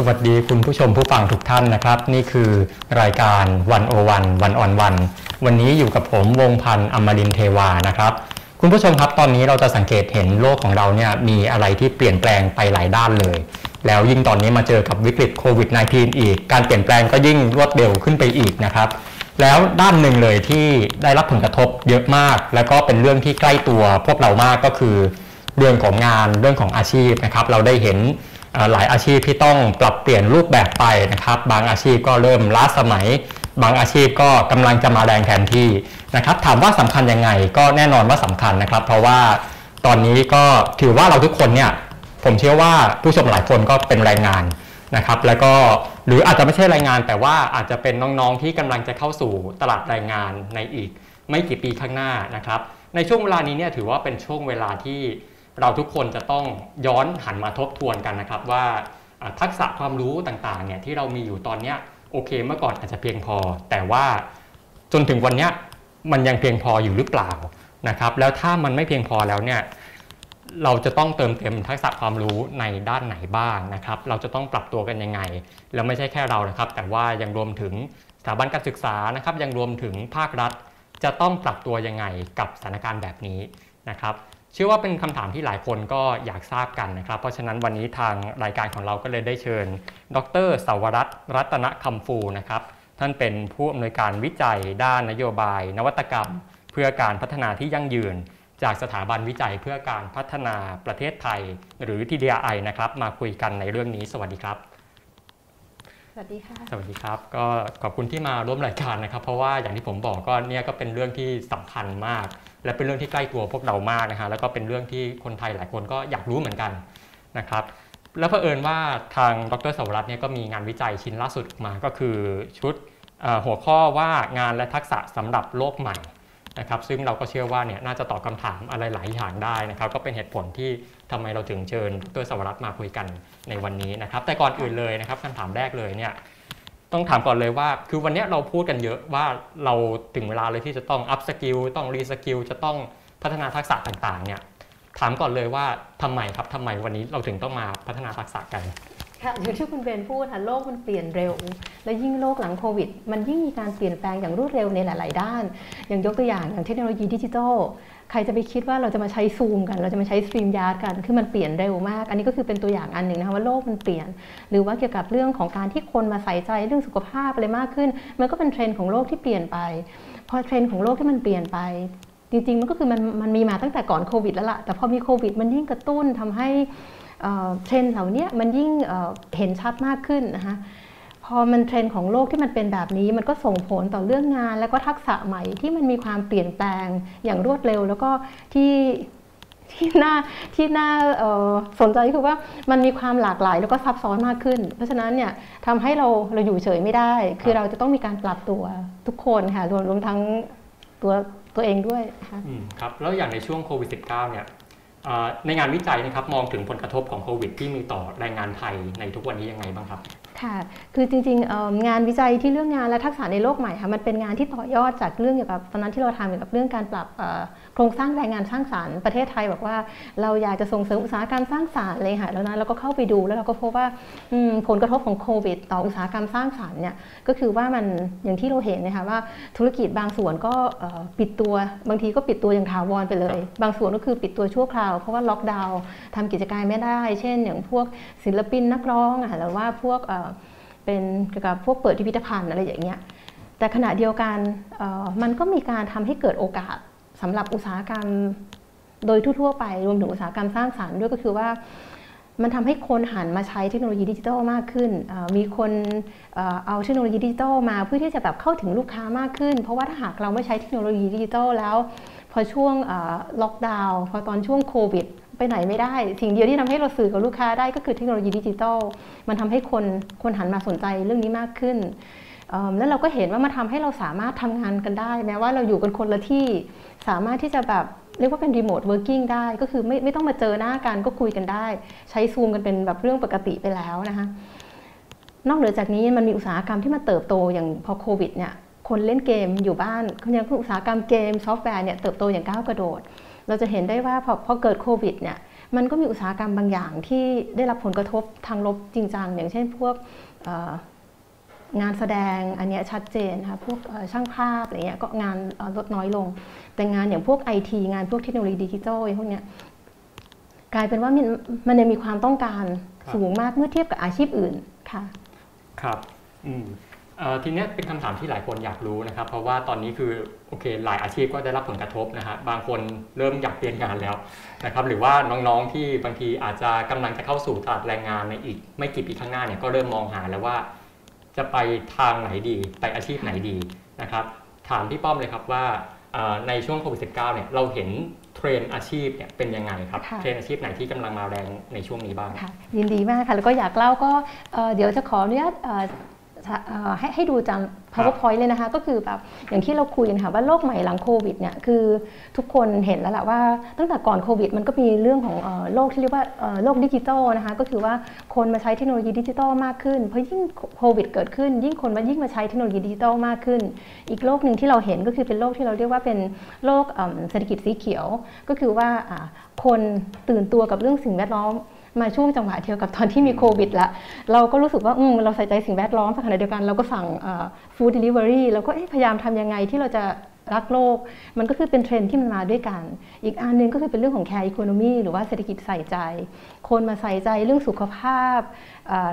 สวัสดีคุณผู้ชมผู้ฟังทุกท่านนะครับ นี่คือรายการวันโอวันวันออนวัน วันนี้อยู่กับผมวงพันธ์อมรินเทวานะครับ คุณผู้ชมครับตอนนี้เราจะสังเกตเห็นโลกของเราเนี่ยมีอะไรที่เปลี่ยนแปลงไปหลายด้านเลย แล้วยิ่งตอนนี้มาเจอกับวิกฤตโควิด -19 อีก การเปลี่ยนแปลงก็ยิ่งรวดเร็วขึ้นไปอีกนะครับแล้วด้านหนึ่งเลยที่ได้รับผลกระทบเยอะมาก แล้วก็เป็นเรื่องที่ใกล้ตัวพวกเรามากก็คือ เรื่องของงานเรื่องของอาชีพนะครับ เราได้เห็น หลายอาชีพที่ต้องปรับเปลี่ยนรูปแบบไปนะครับ บางอาชีพก็เริ่มล้าสมัย บางอาชีพก็กำลังจะมาแรงแทนที่นะครับถามว่าสำคัญยังไงก็แน่นอนว่าสำคัญนะครับ เพราะว่าตอนนี้ก็ถือว่าเราทุกคนเนี่ยผมเชื่อว่าผู้ชมหลายคนก็เป็นแรงงานนะครับแล้วก็หรืออาจจะไม่ใช่แรงงานแต่ว่าอาจจะเป็นน้องๆที่กำลังจะเข้าสู่ตลาดแรงงานในอีก ไม่กี่ปีข้างหน้านะครับในช่วงเวลานี้เนี่ยถือว่าเป็นช่วงเวลาที่ เราทุกคนจะต้องย้อนหันมาทบทวนกันนะครับว่าทักษะความรู้ต่างๆเนี่ยที่เรามีอยู่ตอนนี้โอเคเมื่อก่อนอาจจะเพียงพอ แต่ว่าจนถึงวันนี้มันยังเพียงพออยู่หรือเปล่านะครับ แล้วถ้ามันไม่เพียงพอแล้วเนี่ยเราจะต้องเติมเต็มทักษะความรู้ในด้านไหนบ้างนะครับ เราจะต้องปรับตัวกันยังไง แล้วไม่ใช่แค่เรานะครับ แต่ว่ายังรวมถึงสถาบันการศึกษานะครับ ยังรวมถึงภาครัฐ จะต้องปรับตัวยังไงกับสถานการณ์แบบนี้นะครับ ชื่อว่าเป็นคำถามที่หลายคนก็อยากทราบกันนะครับ เพราะฉะนั้นวันนี้ทางรายการของเราก็เลยได้เชิญ ดรสาวรัตน์รัตนคำฟูนะครับ ท่านเป็นผู้อำนวยการวิจัยด้านนโยบาย นวัตกรรม เพื่อการพัฒนาที่ยั่งยืน จากสถาบันวิจัยเพื่อการพัฒนาประเทศไทย หรือ TDI นะครับ มาคุยกันในเรื่องนี้ สวัสดีครับ วัสดีค่ะ สวัสดีครับ ก็ขอบคุณที่มาร่วมรายการนะครับ เพราะว่าอย่างที่ผมบอกก็เนี่ยก็เป็นเรื่องที่สำคัญมาก และเป็นเรื่องที่ใกล้ตัวพวกเรามากนะฮะแล้วก็เป็นเรื่องที่คนไทยหลายคนก็อยากรู้เหมือนกันนะครับแล้วเผอิญว่าทางดรสวรัตน์เนี่ยก็มีงานวิจัยชิ้นล่าสุดมาก็คือชุดหัวข้อว่างานและทักษะสำหรับโลกใหม่ นะครับซึ่งเราก็เชื่อว่าเนี่ยน่าจะตอบคำถามอะไรหลายอย่างได้นะครับก็เป็นเหตุผลที่ทำไมเราถึงเชิญดรสวรัตน์มาคุยกันในวันนี้นะครับแต่ก่อนอื่นเลยนะครับคำถามแรกเลยเนี่ยต้องถามก่อนเลยว่า คือวันนี้เราพูดกันเยอะว่าเราถึงเวลาเลยที่จะต้อง upskill ต้อง reskill จะต้องพัฒนาทักษะต่างๆเนี่ยถามก่อนเลยว่าทำไมครับทำไมวันนี้เราถึงต้องมาพัฒนาทักษะกัน ค่ะอย่างที่คุณเบนพูดค่ะโลกมันเปลี่ยนเร็ว และยิ่งโลกหลังโควิด มันยิ่งมีการเปลี่ยนแปลงอย่างรวดเร็วในหลาย ๆ ด้าน อย่างยกตัวอย่างอย่างเทคโนโลยีดิจิทัลใครจะไปคิดว่าเราจะมาใช้ซูมกัน เราจะมาใช้ StreamYard กัน คือมันเปลี่ยนเร็วมาก อันนี้ก็คือเป็นตัวอย่างอันหนึ่งนะคะว่าโลกมันเปลี่ยน หรือว่าเกี่ยวกับเรื่องของการที่คนมาใส่ใจเรื่องสุขภาพอะไรมากขึ้น มันก็เป็นเทรนด์ของโลกที่เปลี่ยนไป พอเทรนด์ของโลกที่มันเปลี่ยนไป จริง ๆ มันก็คือมันมันมีมาตั้งแต่ก่อนโควิดแล้วล่ะ แต่พอมีโควิด มันยิ่งกระตุ้นทำให้ เทรนด์เหล่านี้มันยิ่งเห็นชัดมากขึ้นนะคะพอมันเทรนด์ของโลกที่มันเป็นแบบนี้ มันก็ส่งผลต่อเรื่องงาน แล้วก็ทักษะใหม่ที่มันมีความเปลี่ยนแปลงอย่างรวดเร็ว แล้วก็ที่ที่น่าที่น่าสนใจคือว่ามันมีความหลากหลายแล้วก็ซับซ้อนมากขึ้น เพราะฉะนั้นเนี่ยทำให้เราเราอยู่เฉยไม่ได้ คือเราจะต้องมีการปรับตัวทุกคนค่ะรวมรวมทั้งตัวตัวเองด้วยนะคะอืมครับแล้วอย่างในช่วงโควิด -19 เนี่ยเอ่อ ในงานวิจัยนะครับมองถึงผลกระทบของโควิด ที่มีต่อแรงงานไทยในทุกวันนี้ยังไงบ้างครับค่ะ คือจริงๆงานวิจัยที่เรื่องงานและทักษะในโลกใหม่ค่ะมันเป็นงานที่ต่อยอดจากเรื่องเกี่ยวกับตอนนั้นที่เราทำเกี่ยวกับเรื่องการปรับ โครงสร้างแรงงานสร้างสรรค์ประเทศไทยบอกว่าเราอยากจะส่งเสริมอุตสาหกรรมสร้างสรรค์เลยค่ะแล้วนั้นเราก็เข้าไปดูแล้วเราก็พบว่าผลกระทบของโควิด ต่ออุตสาหกรรมสร้างสรรค์เนี่ยก็คือว่ามันอย่างที่เราเห็นนะคะว่าธุรกิจบางส่วนก็ปิดตัวบางทีก็ปิดตัวอย่างถาวรไปเลย บางส่วนก็คือปิดตัวชั่วคราวเพราะว่าล็อกดาวน์ทำกิจการไม่ได้ เช่น อย่างพวกศิลปินนักร้องหรือว่าพวกเป็นเกี่ยวกับพวกเปิดพิพิธภัณฑ์อะไรอย่างเงี้ยแต่ขณะเดียวกันมันก็มีการทำให้เกิดโอกาส สำหรับอุตสาหกรรมโดยทั่วๆไปรวมถึงอุตสาหกรรมสร้างสรรค์ด้วยก็คือว่ามันทำให้คนหันมาใช้เทคโนโลยีดิจิทัลมากขึ้น มีคนเอาเทคโนโลยีดิจิทัลมาเพื่อที่จะแบบเข้าถึงลูกค้ามากขึ้น เพราะว่าถ้าหากเราไม่ใช้เทคโนโลยีดิจิทัลแล้ว พอช่วงล็อกดาวน์พอตอนช่วงโควิด ไปไหนไม่ได้ สิ่งเดียวที่ทำให้เราสื่อกับลูกค้าได้ก็คือเทคโนโลยีดิจิทัลมันทำให้คนคนหันมาสนใจเรื่องนี้มากขึ้น แล้วเราก็เห็นว่ามันทำให้เราสามารถทำงานกันได้ แม้ว่าเราอยู่กันคนละที่สามารถที่จะแบบเรียกว่าเป็น remote working ได้ ก็คือไม่ไม่ต้องมาเจอหน้ากันก็คุยกันได้ ใช้ซูมกันเป็นแบบเรื่องปกติไปแล้วนะคะนอกเหนือจากนี้มันมีอุตสาหกรรมที่มาเติบโตอย่างพอโควิดเนี่ยคนเล่นเกมอยู่บ้านยังอุตสาหกรรมเกมซอฟต์แวร์เนี่ยเติบโตอย่างก้าวกระโดด เราจะเห็นได้ว่าพอพอเกิดโควิดเนี่ยมันก็มีอุตสาหกรรมบางอย่างที่ได้รับผลกระทบทางลบจริงจังอย่างเช่นพวก งานแสดงอันนี้ชัดเจนค่ะพวกช่างภาพอะไรเงี้ยก็งานลดน้อยลง แต่งานอย่างพวกไอทีงานพวกเทคโนโลยีดิจิทัลพวกเนี้ยกลายเป็นว่ามันมันยังมีความต้องการสูงมากเมื่อเทียบกับอาชีพอื่นค่ะ ครับอืมทีนี้เป็นคำถามที่หลายคนอยากรู้นะครับ เพราะว่าตอนนี้คือโอเคหลายอาชีพก็ได้รับผลกระทบนะฮะบางคนเริ่มอยากเปลี่ยนงานแล้วนะครับ หรือว่าน้องๆที่บางทีอาจจะกำลังจะเข้าสู่ตลาดแรงงานในอีก ไม่กี่ปีข้างหน้าเนี่ยก็เริ่มมองหาแล้วว่า จะไปทางไหนดี ไปอาชีพไหนดีนะครับ ถามพี่ป้อมเลยครับว่าในช่วงโควิด -19 เนี่ยเราเห็นเทรนอาชีพเนี่ยเป็นยังไงครับ เทรนอาชีพไหนที่กำลังมาแรงในช่วงนี้บ้างยินดีมากค่ะ แล้วก็อยากเล่าก็เดี๋ยวจะขออนุญาต ให้ให้ดูจำ powerpoint เลยนะคะ ก็คือแบบอย่างที่เราคุยกันค่ะว่าโลกใหม่หลังโควิดเนี่ยคือทุกคนเห็นแล้วแหละว่าตั้งแต่ก่อนโควิด มันก็มีเรื่องของโลกที่เรียกว่าโลกดิจิทัลนะคะ ก็คือว่าคนมาใช้เทคโนโลยีดิจิทัลมากขึ้น เพราะยิ่งโควิดเกิดขึ้น ยิ่งคนมายิ่งมาใช้เทคโนโลยีดิจิทัลมากขึ้น อีกโลกหนึ่งที่เราเห็นก็คือเป็นโลกที่เราเรียกว่าเป็นโลกเศรษฐกิจสีเขียว ก็คือว่าคนตื่นตัวกับเรื่องสิ่งแวดล้อม มาช่วงจังหวะเดียวกับตอนที่มีโควิดละเราก็รู้สึกว่าเราใส่ใจสิ่งแวดล้อมขณะเดียวกันเราก็สั่ง food delivery เราก็พยายามทำยังไงที่เราจะรักโลก มันก็คือเป็นเทรนด์ที่มันมาด้วยกัน อีกอันนึงก็คือเป็นเรื่องของ care economy หรือว่าเศรษฐกิจใส่ใจ คนมาใส่ใจเรื่องสุขภาพ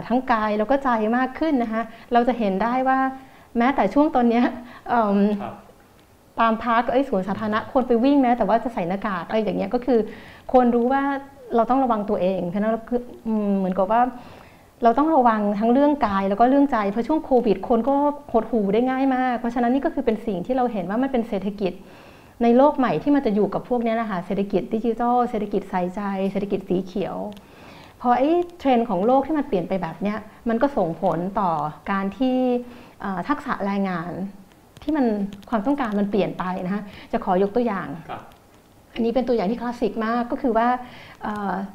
ทั้งกายแล้วก็ใจมากขึ้นนะคะเราจะเห็นได้ว่าแม้แต่ช่วงตอนนี้ตาม park ไอ้สวนสาธารณะคนไปวิ่งแม้แต่ว่าจะใส่หน้ากากอะไรอย่างเงี้ยก็คือ คนรู้ว่า เราต้องระวังตัวเองเพราะนั้นคือเหมือนกับว่า เราต้องระวังทั้งเรื่องกายแล้วก็เรื่องใจเพราะช่วงโควิด คนก็หดหูได้ง่ายมาก เพราะฉะนั้นนี่ก็คือเป็นสิ่งที่เราเห็นว่ามันเป็นเศรษฐกิจในโลกใหม่ที่มันจะอยู่กับพวกนี้นะคะเศรษฐกิจดิจิทัลเศรษฐกิจใส่ใจ เศรษฐกิจสีเขียวพอไอ้เทรนด์ของโลกที่มันเปลี่ยนไปแบบนี้มันก็ส่งผลต่อการที่ทักษะแรงงานที่มันความต้องการมันเปลี่ยนไปนะคะจะขอยกตัวอย่าง อันนี้เป็นตัวอย่างที่คลาสสิกมากก็คือว่า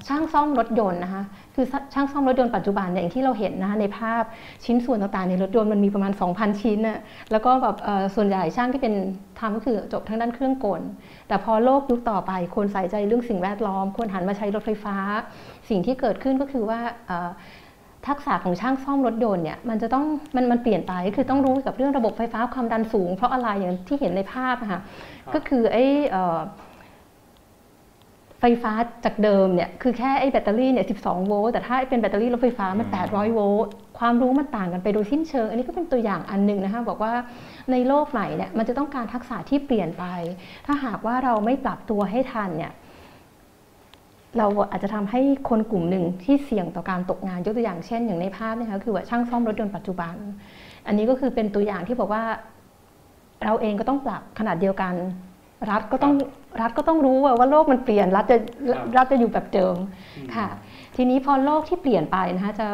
ช่างซ่อมรถยนต์นะคะคือช่างซ่อมรถยนต์ปัจจุบันอย่างที่เราเห็นนะคะในภาพชิ้นส่วนต่างๆในรถยนต์มันมีประมาณ 2,000 ชิ้นน่ะแล้วก็แบบส่วนใหญ่ช่างที่เป็นทำก็คือจบทั้งด้านเครื่องกล แต่พอโลกยุคต่อไปคนใส่ใจเรื่องสิ่งแวดล้อมคนหันมาใช้รถไฟฟ้า สิ่งที่เกิดขึ้นก็คือว่าทักษะของช่างซ่อมรถยนต์เนี่ยมันจะต้องมันมันเปลี่ยนไปคือต้องรู้กับเรื่องระบบไฟฟ้าความดันสูง เพราะอะไรอย่างที่เห็นในภาพนะคะก็คือไอ้ ไฟฟ้าจากเดิมเนี่ยคือแค่ไอ้แบตเตอรี่เนี่ย 12 โวลต์แต่ถ้าเป็นแบตเตอรี่รถไฟฟ้ามัน 800 โวลต์ความรู้มันต่างกันไปโดยสิ้นเชิง อันนี้ก็เป็นตัวอย่างอันหนึ่งนะคะบอกว่าในโลกใหม่เนี่ยมันจะต้องการทักษะที่เปลี่ยนไป ถ้าหากว่าเราไม่ปรับตัวให้ทันเนี่ยเราอาจจะทำให้คนกลุ่มหนึ่งที่เสี่ยงต่อการตกงานยกตัวอย่างเช่น อย่างในภาพนะคะคือว่าช่างซ่อมรถยนต์ปัจจุบัน อันนี้ก็คือเป็นตัวอย่างที่บอกว่า เราเองก็ต้องปรับขนาดเดียวกัน รัฐก็ต้องรัฐก็ต้องรู้ว่าโลกมันเปลี่ยนรัฐจะรัฐจะอยู่แบบเดิมค่ะ ทีนี้พอโลกที่เปลี่ยนไปนะคะจะ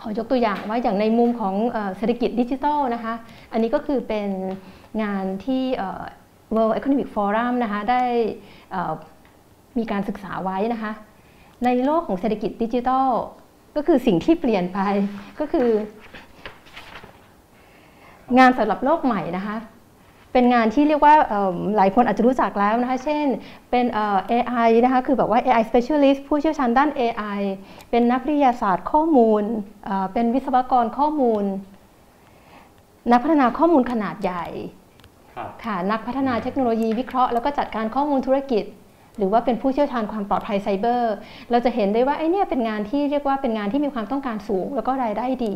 ขอยกตัวอย่างว่าอย่างในมุมของเศรษฐกิจดิจิทัลนะคะ อันนี้ก็คือเป็นงานที่ World Economic Forum นะคะได้มีการศึกษาไว้นะคะ ในโลกของเศรษฐกิจดิจิทัลก็คือสิ่งที่เปลี่ยนไปก็คือ งานสำหรับโลกใหม่นะคะ เป็นงานที่เรียกว่าหลายคนอาจจะรู้จักแล้วนะคะ เช่น เป็น AI นะคะ คือแบบว่า AI specialist ผู้เชี่ยวชาญด้าน AI เป็นนักวิทยาศาสตร์ข้อมูล เป็นวิศวกรข้อมูล นักพัฒนาข้อมูลขนาดใหญ่ ค่ะ นักพัฒนาเทคโนโลยีวิเคราะห์แล้วก็จัดการข้อมูลธุรกิจ หรือว่าเป็นผู้เชี่ยวชาญความปลอดภัยไซเบอร์ เราจะเห็นได้ว่าไอ้นี่เป็นงานที่เรียกว่าเป็นงานที่มีความต้องการสูง แล้วก็รายได้ดี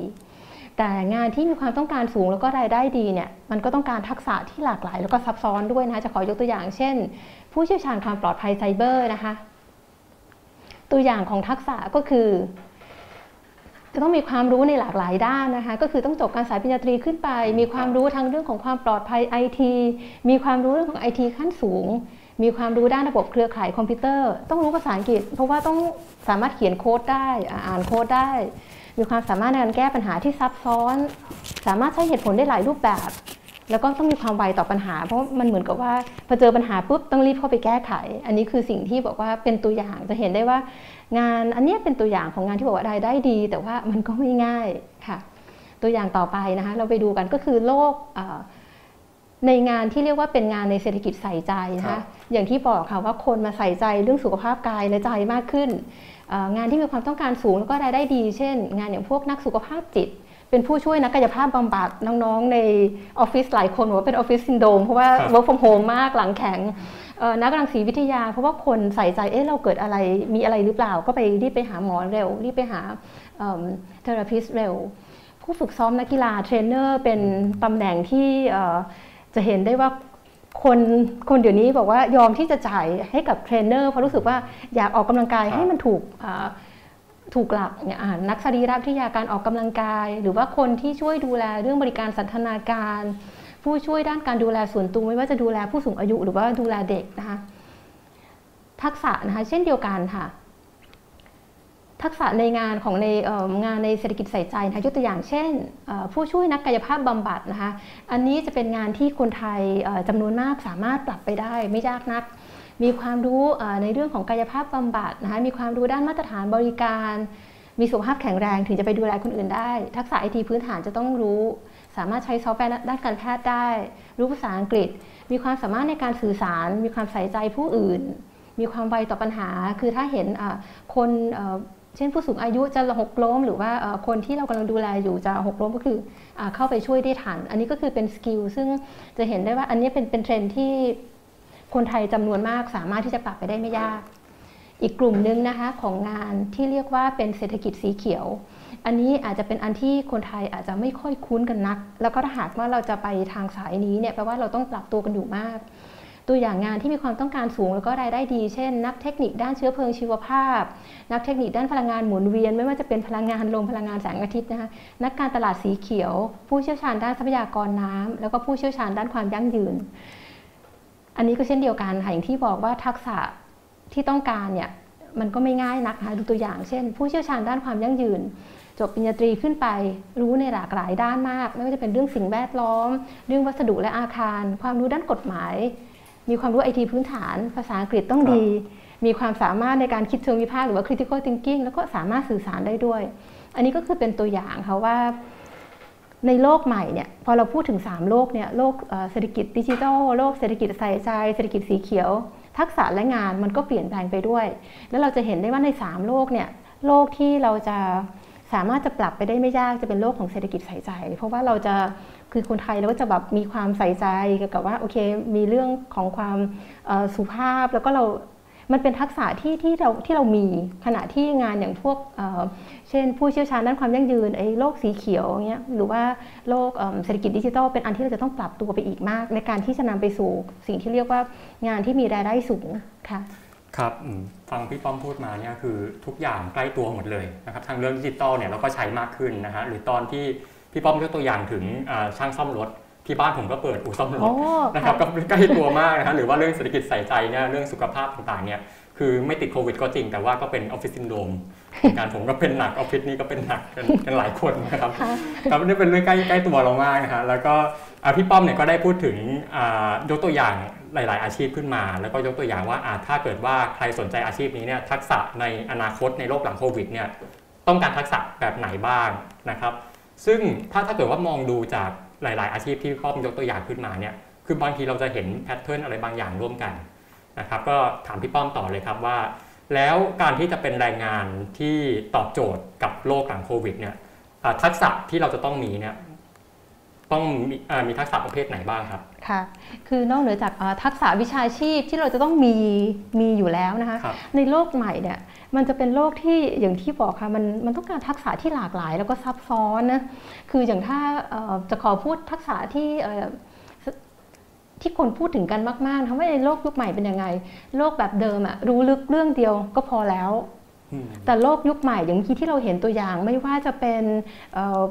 แต่งานที่มีความต้องการสูงแล้วก็รายได้ดีเนี่ยมันก็ต้องการทักษะที่หลากหลาย แล้วก็ซับซ้อนด้วยนะคะจะขอยกตัวอย่าง เช่น ผู้เชี่ยวชาญความปลอดภัยไซเบอร์นะคะ ตัวอย่างของทักษะก็คือ จะต้องมีความรู้ในหลากหลายด้านนะคะ ก็คือต้องจบการสายปริญญาตรีขึ้นไป มีความรู้ทางเรื่องของความปลอดภัยไอทีมีความรู้เรื่องของไอทีขั้นสูง มีความรู้ด้านระบบเครือข่ายคอมพิวเตอร์ ต้องรู้ภาษาอังกฤษ เพราะว่าต้องสามารถเขียนโค้ดได้อ่านโค้ดได้ มีความสามารถในการแก้ปัญหาที่ซับซ้อน สามารถใช้เหตุผลได้หลายรูปแบบ แล้วก็ต้องมีความไวต่อปัญหา เพราะมันเหมือนกับว่าพอเจอปัญหาปุ๊บต้องรีบเข้าไปแก้ไข อันนี้คือสิ่งที่บอกว่าเป็นตัวอย่างจะเห็นได้ว่า งานอันนี้เป็นตัวอย่างของงานที่บอกว่ารายได้ดี แต่ว่ามันก็ไม่ง่ายค่ะ ตัวอย่างต่อไปนะคะเราไปดูกันก็คือโลกในงานที่เรียกว่าเป็นงานในเศรษฐกิจใส่ใจนะครัคะบอย่างที่บอกค่ะว่าคนมาใส่ใจเรื่องสุขภาพกายและใจมากขึ้นเอ่อ งานที่มีความต้องการสูงแล้วก็รายได้ดี เช่น งานอย่างพวกนักสุขภาพจิต เป็นผู้ช่วยนักกายภาพบำบัดน้องๆ ในออฟฟิศหลายคนบอกว่าเป็นออฟฟิศซินโดมเพราะว่า work from home มากหลังแข็งนักรังสีวิทยา เพราะว่าคนใส่ใจเอ๊ะเราเกิดอะไรมีอะไรหรือเปล่า ก็ไปรีบไปหาหมอเร็ว รีบไปหา therapist เร็ว ผู้ฝึกซ้อมนักกีฬาเทรนเนอร์เป็นตำแหน่งที่จะเห็นได้ว่า คนคนเดี๋ยวนี้บอกว่ายอมที่จะจ่ายให้กับเทรนเนอร์เพราะรู้สึกว่าอยากออกกำลังกายครับให้มันถูกอ่าถูกหลักเนี่ยอ่านักสรีรวิทยาการออกกำลังกาย หรือว่าคนที่ช่วยดูแลเรื่องบริการสันทนาการ ผู้ช่วยด้านการดูแลส่วนตัวไม่ว่าจะดูแลผู้สูงอายุ หรือว่าดูแลเด็กนะคะทักษะนะคะเช่นเดียวกันค่ะ ทักษะในงานของในงานในเศรษฐกิจใส่ใจนะคะยกตัวอย่างเช่น ผู้ช่วยนักกายภาพบำบัดนะคะอันนี้จะเป็นงานที่คนไทยเอ่อจำนวนมากสามารถปรับไปได้ไม่ยากนัก มีความรู้ในเรื่องของกายภาพบำบัดนะคะมีความรู้ด้านมาตรฐานบริการ มีสุขภาพแข็งแรงถึงจะไปดูแลคนอื่นได้ ทักษะไอทีพื้นฐานจะต้องรู้ สามารถใช้ซอฟต์แวร์ด้านการแพทย์ได้ รู้ภาษาอังกฤษ มีความสามารถในการสื่อสาร มีความใส่ใจผู้อื่น มีความไวต่อปัญหา คือถ้าเห็นคน เช่นผู้สูงอายุจะหกล้ม หรือว่าคนที่เรากำลังดูแลอยู่จะหกล้มก็คือเข้าไปช่วยได้ทัน อันนี้ก็คือเป็น skill ซึ่งจะเห็นได้ว่าอันนี้เป็นเป็นเทรนด์ที่คนไทยจำนวนมากสามารถที่จะปรับไปได้ไม่ยาก อีกกลุ่มหนึ่งนะคะของงานที่เรียกว่าเป็นเศรษฐกิจสีเขียว อันนี้อาจจะเป็นอันที่คนไทยอาจจะไม่ค่อยคุ้นกันนัก แล้วก็ถ้าหากว่าเราจะไปทางสายนี้เนี่ยแปลว่าเราต้องปรับตัวกันอยู่มาก ตัวอย่างงานที่มีความต้องการสูงแล้วก็รายได้ดี เช่น นักเทคนิคด้านเชื้อเพลิงชีวภาพ นักเทคนิคด้านพลังงานหมุนเวียน ไม่ว่าจะเป็นพลังงานลมพลังงานแสงอาทิตย์นะคะนักการตลาดสีเขียว ผู้เชี่ยวชาญด้านทรัพยากรน้ำแล้วก็ผู้เชี่ยวชาญด้านความยั่งยืน อันนี้ก็เช่นเดียวกันค่ะอย่างที่บอกว่าทักษะที่ต้องการเนี่ยมันก็ไม่ง่ายนักนะคะดูตัวอย่างเช่น ผู้เชี่ยวชาญด้านความยั่งยืนจบปริญญาตรีขึ้นไปรู้ในหลากหลายด้านมาก ไม่ว่าจะเป็นเรื่องสิ่งแวดล้อม เรื่องวัสดุและอาคาร ความรู้ด้านกฎหมาย มีความรู้ไอทีพื้นฐาน ภาษาอังกฤษต้องครับดี มีความสามารถในการคิดเชิงวิพากษ์หรือว่า critical thinking แล้วก็สามารถสื่อสารได้ด้วย อันนี้ก็คือเป็นตัวอย่างค่ะว่าในโลกใหม่เนี่ยพอเราพูดถึง 3 โลกเนี่ยโลกเอ่อเศรษฐกิจดิจิทัลโลกเศรษฐกิจใส่ใจเศรษฐกิจสีเขียว ทักษะและงานมันก็เปลี่ยนแปลงไปด้วย แล้วเราจะเห็นได้ว่าใน 3 โลกเนี่ยโลกที่เราจะสามารถจะปรับไปได้ไม่ยากจะเป็นโลกของเศรษฐกิจใส่ใจ เพราะว่าเราจะ คือคนไทยเราก็จะแบบมีความใส่ใจเกี่ยวกับว่าโอเค มีเรื่องของความสุภาพแล้วก็เรามันเป็นทักษะที่ที่เราที่เรามีขณะที่งานอย่างพวกเเช่น ผู้เชี่ยวชาญด้านความยั่งยืนไอ้โลกสีเขียวอย่างเงี้ยหรือว่าโลกเศรษฐกิจดิจิทัลเป็นอันที่เราจะต้องปรับตัวไปอีกมาก ในการที่จะนำไปสู่สิ่งที่เรียกว่างานที่มีรายได้สูงค่ะครับฟังพี่ป้อมพูดมาเนี่ยคือทุกอย่างใกล้ตัวหมดเลยนะครับทางเรื่องดิจิตอลเนี่ยเราก็ใช้มากขึ้นนะฮะหรือตอนที่ พี่ป้อมยกตัวอย่างถึงอ่าช่างซ่อมรถที่บ้านผมก็เปิดอู่ซ่อมรถโอ้นะครับก็ใกล้ตัวมากนะฮะหรือว่าเรื่องเศรษฐกิจใส่ใจเนี่ยเรื่องสุขภาพต่างๆเนี่ยคือไม่ติดโควิดก็จริง แต่ว่าก็เป็นออฟฟิศซินโดรมกันผมก็เป็นหนักออฟฟิศนี่ก็เป็นหนักกันกันหลายคนนะครับค่ะครับนี่เป็นเรื่องใกล้ใกล้ตัวเรามากนะฮะแล้วก็อ่าพี่ป้อมเนี่ยก็ได้พูดถึงอ่ายกตัวอย่างหลาย ๆ อาชีพขึ้นมา แล้วก็ยกตัวอย่างว่าอ่าถ้าเกิดว่าใครสนใจอาชีพนี้เนี่ยทักษะในอนาคตในโลกหลังโควิดเนี่ยต้องการทักษะแบบไหนบ้างนะครับ ซึ่งถ้าถ้าเกิดว่ามองดูจากหลาย ๆ อาชีพที่พี่ป้อมยกตัวอย่างขึ้นมาเนี่ยคือบางทีเราจะเห็นแพทเทิร์นอะไรบางอย่างร่วมกันนะครับก็ถามพี่ป้อมต่อเลยครับว่า แล้วการที่จะเป็นแรงงานที่ตอบโจทย์กับโลกหลังโควิดเนี่ยอ่าทักษะที่เราจะต้องมีเนี่ยต้องมีอ่ามีทักษะประเภทไหนบ้างครับค่ะคือนอกเหนือจากเอ่อทักษะวิชาชีพที่เราจะต้องมีมีอยู่แล้วนะคะครับในโลกใหม่เนี่ย มันจะเป็นโลกที่อย่างที่บอกค่ะมันมันต้องการทักษะที่หลากหลาย แล้วก็ซับซ้อนนะคืออย่างถ้าเอ่อจะขอพูดทักษะที่เอ่อสที่คนพูดถึงกันมากๆนะว่าในโลกยุคใหม่เป็นยังไง โลกแบบเดิมอะรู้ลึกเรื่องเดียวก็พอแล้วอืมแต่โลกยุคใหม่อย่างที่ที่เราเห็นตัวอย่างไม่ว่าจะเป็นเอ่อ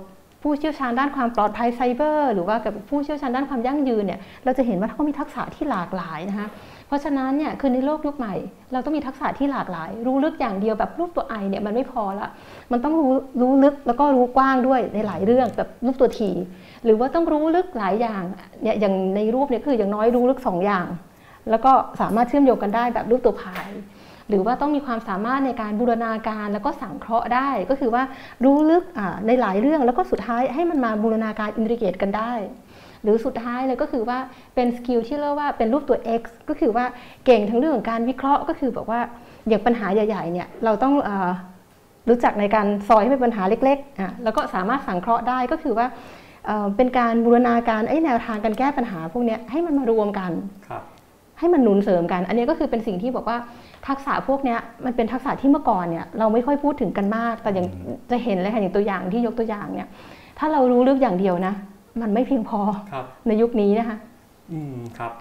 ผู้เชี่ยวชาญด้านความปลอดภัยไซเบอร์ หรือว่ากับผู้เชี่ยวชาญด้านความยั่งยืนเนี่ยเราจะเห็นว่าเขามีทักษะที่หลากหลายนะคะ เพราะฉะนั้นเนี่ยคือในโลกยุคใหม่ เราต้องมีทักษะที่หลากหลาย รู้ลึกอย่างเดียวแบบรูปตัวไอเนี่ยมันไม่พอละมันต้องรู้รู้ลึกแล้วก็รู้กว้างด้วยในหลายเรื่องแบบรูปตัวทีหรือว่าต้องรู้ลึกหลายอย่างเนี่ยอย่างในรูปเนี่ยคืออย่างน้อยรู้ลึกสองอย่าง แล้วก็สามารถเชื่อมโยงกันได้แบบรูปตัวพายหรือว่าต้องมีความสามารถในการบูรณาการแล้วก็สังเคราะห์ได้ ก็คือว่ารู้ลึกในหลายเรื่องแล้วก็สุดท้ายให้มันมาบูรณาการ integrate กันได้ หรือสุดท้ายเลยก็คือว่าเป็น skill ที่เรียกว่าเป็นรูปตัว X ก็คือว่าเก่งทั้งเรื่องของการวิเคราะห์ก็คือแบบว่าอย่างปัญหาใหญ่ๆเนี่ยเราต้องเออรู้จักในการซอยให้เป็นปัญหาเล็กๆอะแล้วก็สามารถสังเคราะห์ได้ก็คือว่าเอ่อเป็นการบูรณาการไอ้แนวทางการแก้ปัญหาพวกเนี้ยให้มันมารวมกันครับให้มันหนุนเสริมกัน อันนี้ก็คือเป็นสิ่งที่บอกว่าทักษะพวกเนี้ยมันเป็นทักษะที่เมื่อก่อนเนี่ยเราไม่ค่อยพูดถึงกันมาก แต่อย่างอืมจะเห็นเลยค่ะอย่างตัวอย่างที่ยกตัวอย่างเนี่ยถ้าเรารู้เรื่องอย่างเดียวนะ มันไม่เพียงพอครับในยุคนี้นะคะอืมครับ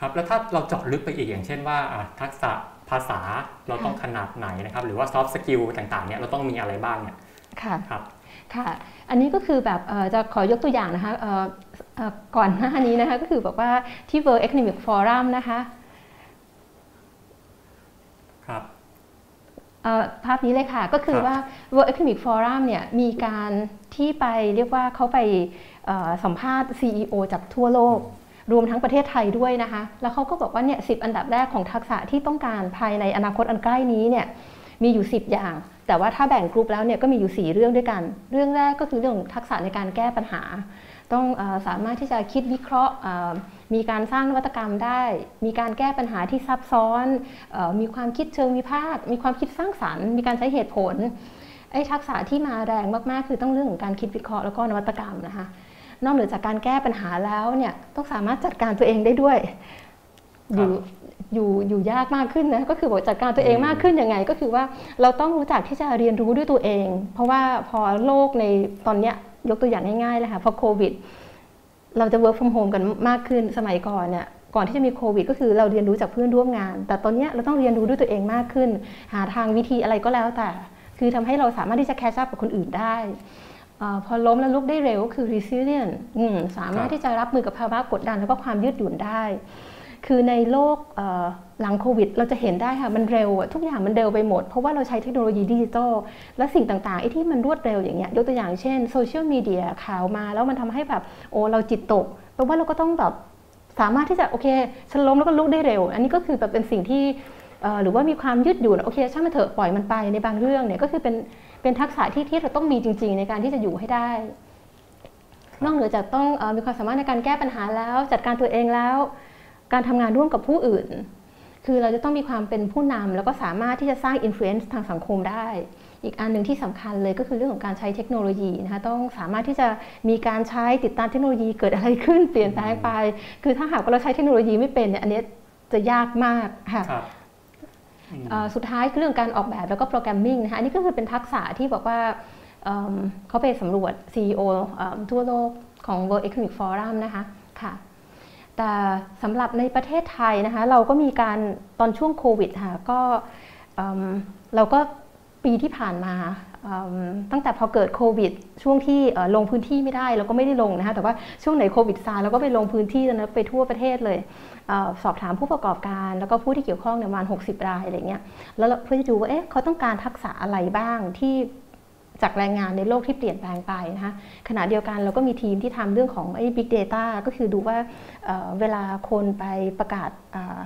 ครับแล้วถ้าเราเจาะลึกไปอีกอย่างเช่นว่าอะทักษะภาษาเราต้องขนาดไหนนะครับ หรือว่า soft skill ต่างๆเนี่ยเราต้องมีอะไรบ้างเนี่ยค่ะครับค่ะ อันนี้ก็คือแบบเอ่อจะขอยกตัวอย่างนะคะเอ่อเอ่อก่อนหน้านี้นะคะก็คือบอกว่าที่ World Economic Forum นะคะ ครับ เอ่อ ภาพนี้เลยค่ะ ก็คือครับว่า World Economic Forum เนี่ยมีการที่ไปเรียกว่าเขาไปเอ่อสัมภาษณ์ CEO จากทั่วโลก รวมทั้งประเทศไทยด้วยนะคะ แล้วเขาก็บอกว่าเนี่ยสิอันดับแรกของทักษะที่ต้องการภายในอนาคตอันใกล้นี้เนี่ยมีอยู่ 10 อย่าง แต่ว่าถ้าแบ่งกลุ่มแล้วเนี่ยก็มีอยู่ 4 เรื่องด้วยกัน เรื่องแรกก็คือเรื่องของทักษะในการแก้ปัญหา ต้องเออสามารถที่จะคิดวิเคราะห์เอ่อมีการสร้างนวัตกรรมได้ มีการแก้ปัญหาที่ซับซ้อนเออมีความคิดเชิงวิพากษ์มีความคิดสร้างสรรค์ มีการใช้เหตุผลไอ้ทักษะที่มาแรงมากๆ คือต้องเรื่องของการคิดวิเคราะห์แล้วก็นวัตกรรมนะคะนอกเหนือจากการแก้ปัญหาแล้วเนี่ยต้องสามารถจัดการตัวเองได้ด้วยอยู่อยู่อยู่ยากมากขึ้นนะก็คือบอกจัดการตัวเองอืมมากขึ้นยังไง ก็คือว่าเราต้องรู้จักที่จะเรียนรู้ด้วยตัวเอง เพราะว่าพอโลกในตอนเนี้ย ยกตัวอย่างง่ายๆเลยค่ะพอโควิด เราจะ work from home กันมากขึ้นสมัยก่อนเนี่ยก่อนที่จะมีโควิด ก็คือเราเรียนรู้จากเพื่อนร่วมงาน แต่ตอนเนี้ยเราต้องเรียนรู้ด้วยตัวเองมากขึ้น หาทางวิธีอะไรก็แล้วแต่ คือทำให้เราสามารถที่จะ catch up กับคนอื่นได้เออพอล้มแล้วลุกได้เร็วก็คือ resilient อืมสามารถครับที่จะรับมือกับภาวะกดดันแล้วก็ความยืดหยุ่นได้ คือในโลกหลังโควิด เราจะเห็นได้ค่ะ มันเร็วทุกอย่างมันเร็วไปหมด เพราะว่าเราใช้เทคโนโลยีดิจิทัลและสิ่งต่างๆไอ้ที่มันรวดเร็วอย่างเงี้ยยกตัวอย่างเช่นโซเชียลมีเดียข่าวมาแล้วมันทำให้แบบโอ้เราจิตตกแปลว่าเราก็ต้องแบบสามารถที่จะโอเคฉันล้มแล้วก็ลุกได้เร็ว อันนี้ก็คือแบบเป็นสิ่งที่หรือว่ามีความยืดหยุ่นโอเคช่างมันเถอะปล่อยมันไปในบางเรื่องเนี่ยก็คือเป็นเป็นทักษะที่ที่เราต้องมีจริง ๆ ในการที่จะอยู่ให้ได้ นอกเหนือจากต้องอมีความสามารถในการแก้ปัญหาแล้ว จัดการตัวเองแล้ว การทำงานร่วมกับผู้อื่น คือเราจะต้องมีความเป็นผู้นำแล้วก็สามารถที่จะสร้าง influence ทางสังคมได้ อีกอันหนึ่งที่สำคัญเลยก็คือเรื่องของการใช้เทคโนโลยีนะคะต้องสามารถที่จะมีการใช้ติดตามเทคโนโลยีเกิดอะไรขึ้นเปลี่ยนแปลงไป คือถ้าหากว่าเราใช้เทคโนโลยีไม่เป็นเนี่ยอันเนี้ยจะยากมากค่ะครับอืมเอ่อสุดท้ายคือเรื่องการออกแบบแล้วก็โปรแกรมมิ่งนะคะอันนี้ก็คือเป็นทักษะที่บอกว่าเอิ่มเขาไปสำรวจ CEO เอิ่มทั่วโลกของ World Economic Forum นะคะค่ะ แต่สำหรับในประเทศไทยนะคะเราก็มีการตอนช่วงโควิดค่ะก็เอิ่มเราก็ปีที่ผ่านมาตั้งแต่พอเกิดโควิด ช่วงที่ลงพื้นที่ไม่ได้เราก็ไม่ได้ลงนะคะแต่ว่าช่วงไหนโควิดซาเราก็ไปลงพื้นที่นะไปทั่วประเทศเลยอสอบถามผู้ประกอบการ แล้วก็ผู้ที่เกี่ยวข้องเนี่ยประมาณ 60 รายอะไรเงี้ยแล้วเพื่อจะดูว่าเอ๊ะเขาต้องการทักษะอะไรบ้างที่ จากแรงงานในโลกที่เปลี่ยนแปลงไปนะคะขณะเดียวกันเราก็มีทีมที่ทำเรื่องของไอ้ Big Data ก็คือดูว่าเอ่อเวลาคนไปประกาศอ่า